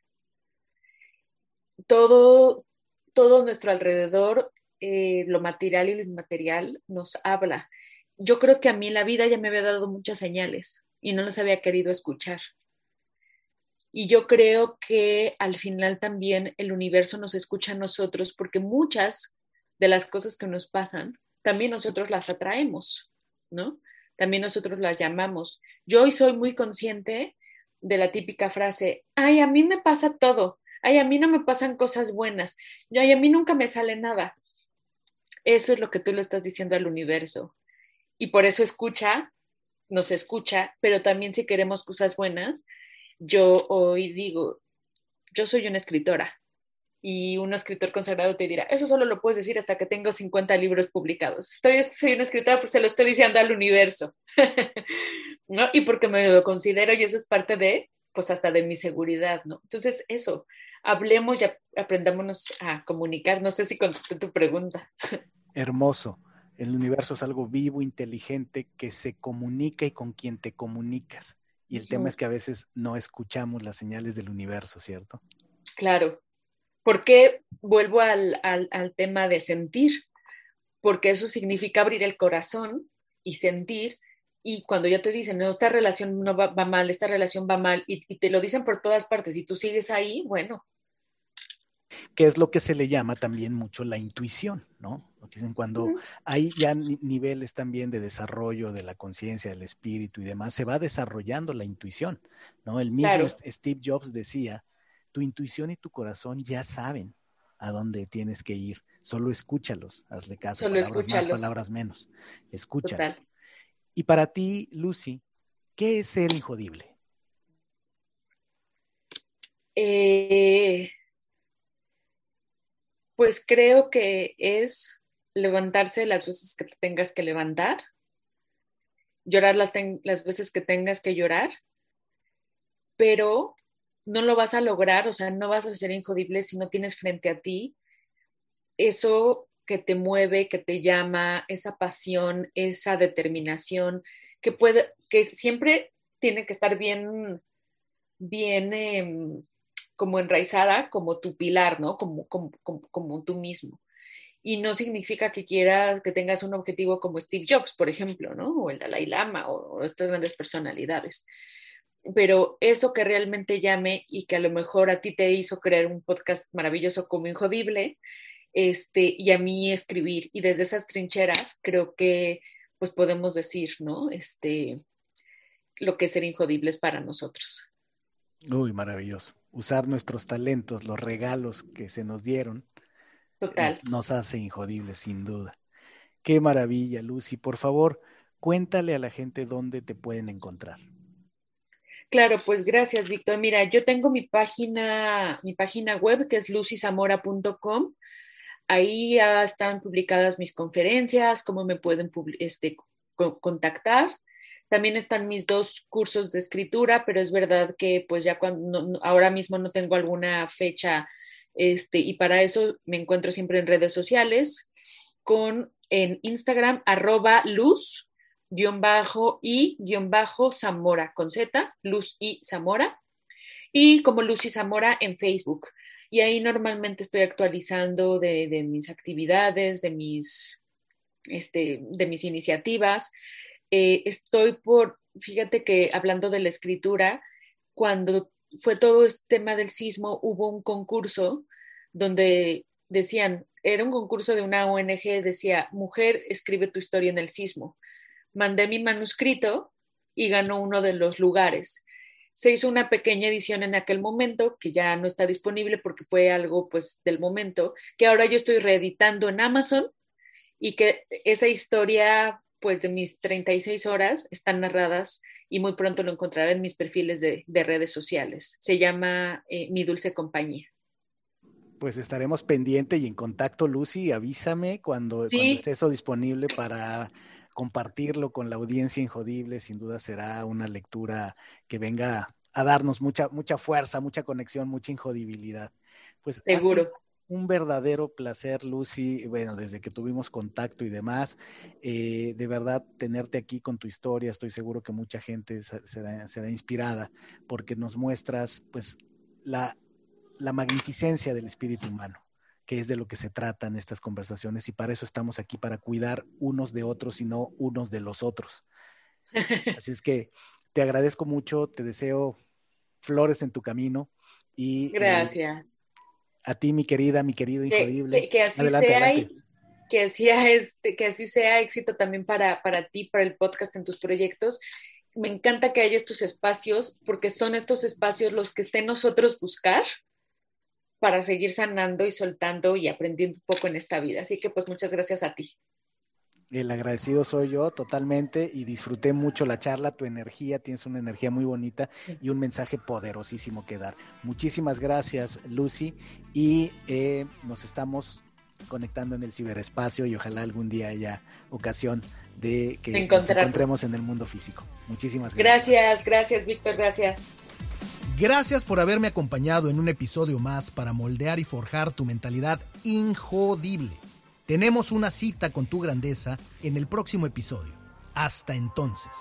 Todo, todo nuestro alrededor eh, lo material y lo inmaterial nos habla. Yo creo que a mí la vida ya me había dado muchas señales y no las había querido escuchar. Y yo creo que al final también el universo nos escucha a nosotros porque muchas de las cosas que nos pasan, también nosotros las atraemos, ¿no? También nosotros las llamamos. Yo hoy soy muy consciente de la típica frase, ay, a mí me pasa todo, ay, a mí no me pasan cosas buenas, ay, a mí nunca me sale nada. Eso es lo que tú le estás diciendo al universo. Y por eso escucha, nos escucha, pero también si queremos cosas buenas, yo hoy digo, yo soy una escritora y un escritor consagrado te dirá, eso solo lo puedes decir hasta que tengo 50 libros publicados. Estoy, soy una escritora, pues se lo estoy diciendo al universo, ¿no? Y porque me lo considero y eso es parte de, pues hasta de mi seguridad, ¿no? Entonces, eso, hablemos y aprendámonos a comunicar. No sé si contesté tu pregunta. Hermoso. El universo es algo vivo, inteligente, que se comunica y con quien te comunicas. Y el tema es que a veces no escuchamos las señales del universo, ¿cierto? Claro. ¿Por qué vuelvo al, tema de sentir? Porque eso significa abrir el corazón y sentir. Y cuando ya te dicen, no, esta relación no va, mal, esta relación va mal, y, y, te lo dicen por todas partes, y tú sigues ahí, bueno, que es lo que se le llama también mucho la intuición, ¿no? Dicen cuando hay ya niveles también de desarrollo de la conciencia, del espíritu y demás, se va desarrollando la intuición, ¿no? El mismo Steve Jobs decía, tu intuición y tu corazón ya saben a dónde tienes que ir, solo escúchalos, hazle caso, palabras más, palabras menos, escúchalos. Y para ti, Lucy, ¿qué es ser injodible? Eh, pues creo que es levantarse las veces que tengas que levantar, llorar las, las veces que tengas que llorar, pero no lo vas a lograr, o sea, no vas a ser injodible si no tienes frente a ti eso que te mueve, que te llama, esa pasión, esa determinación, que puede, que siempre tiene que estar bien, bien em, como enraizada como tu pilar, ¿no? Como, como, como, tú mismo. Y no significa que quieras, que tengas un objetivo como Steve Jobs, por ejemplo, ¿no? O el Dalai Lama o, estas grandes personalidades. Pero eso que realmente llame y que a lo mejor a ti te hizo crear un podcast maravilloso como Injodible, este, y a mí escribir. Y desde esas trincheras creo que pues podemos decir, ¿no? Este, lo que es ser injodibles para nosotros. Uy, maravilloso usar nuestros talentos, los regalos que se nos dieron, nos hace injodibles, sin duda. Qué maravilla, Lucy. Por favor, cuéntale a la gente dónde te pueden encontrar. Claro, pues gracias, Víctor. Mira, yo tengo mi página, mi página web que es lucizamora.com. Ahí ya están publicadas mis conferencias, cómo me pueden este, contactar. También están mis dos cursos de escritura, pero es verdad que pues ya cuando ahora mismo no tengo alguna fecha este, y para eso me encuentro siempre en redes sociales con en Instagram arroba luz guion bajo y guion bajo Zamora con Z, Luz y Zamora y como Luz y Zamora en Facebook. Y ahí normalmente estoy actualizando de, de mis actividades, de mis, este, de mis iniciativas. Eh, estoy por, fíjate que hablando de la escritura, cuando fue todo este tema del sismo, hubo un concurso donde decían, era un concurso de una ONG, decía, mujer, escribe tu historia en el sismo. Mandé mi manuscrito y ganó uno de los lugares. Se hizo una pequeña edición en aquel momento, que ya no está disponible porque fue algo pues del momento, que ahora yo estoy reeditando en Amazon y que esa historia pues de mis 36 horas están narradas y muy pronto lo encontraré en mis perfiles de, redes sociales. Se llama eh, Mi Dulce Compañía. Pues estaremos pendiente y en contacto, Lucy. Avísame cuando, esté eso disponible para compartirlo con la audiencia injodible. Sin duda será una lectura que venga a darnos mucha, mucha fuerza, mucha conexión, mucha injodibilidad. Pues seguro un verdadero placer, Lucy, bueno, desde que tuvimos contacto y demás, eh, de verdad tenerte aquí con tu historia, estoy seguro que mucha gente será, inspirada porque nos muestras pues la, la magnificencia del espíritu humano que es de lo que se tratan estas conversaciones y para eso estamos aquí, para cuidar unos de otros y no unos de los otros. Así es que te agradezco mucho, te deseo flores en tu camino y... Eh, Gracias. A ti, mi querida, mi querido Increíble. Que, así sea que sea este, que así sea éxito también para, para ti, para el podcast en tus proyectos. Me encanta que haya estos espacios porque son estos espacios los que estén nosotros buscar para seguir sanando y soltando y aprendiendo un poco en esta vida. Así que pues muchas gracias a ti. El agradecido soy yo totalmente y disfruté mucho la charla, tu energía, tienes una energía muy bonita y un mensaje poderosísimo que dar. Muchísimas gracias Lucy y eh, nos estamos conectando en el ciberespacio y ojalá algún día haya ocasión de que nos encontremos en el mundo físico. Muchísimas gracias. Gracias, gracias Víctor, gracias. Gracias por haberme acompañado en un episodio más para moldear y forjar tu mentalidad injodible. Tenemos una cita con tu grandeza en el próximo episodio. Hasta entonces.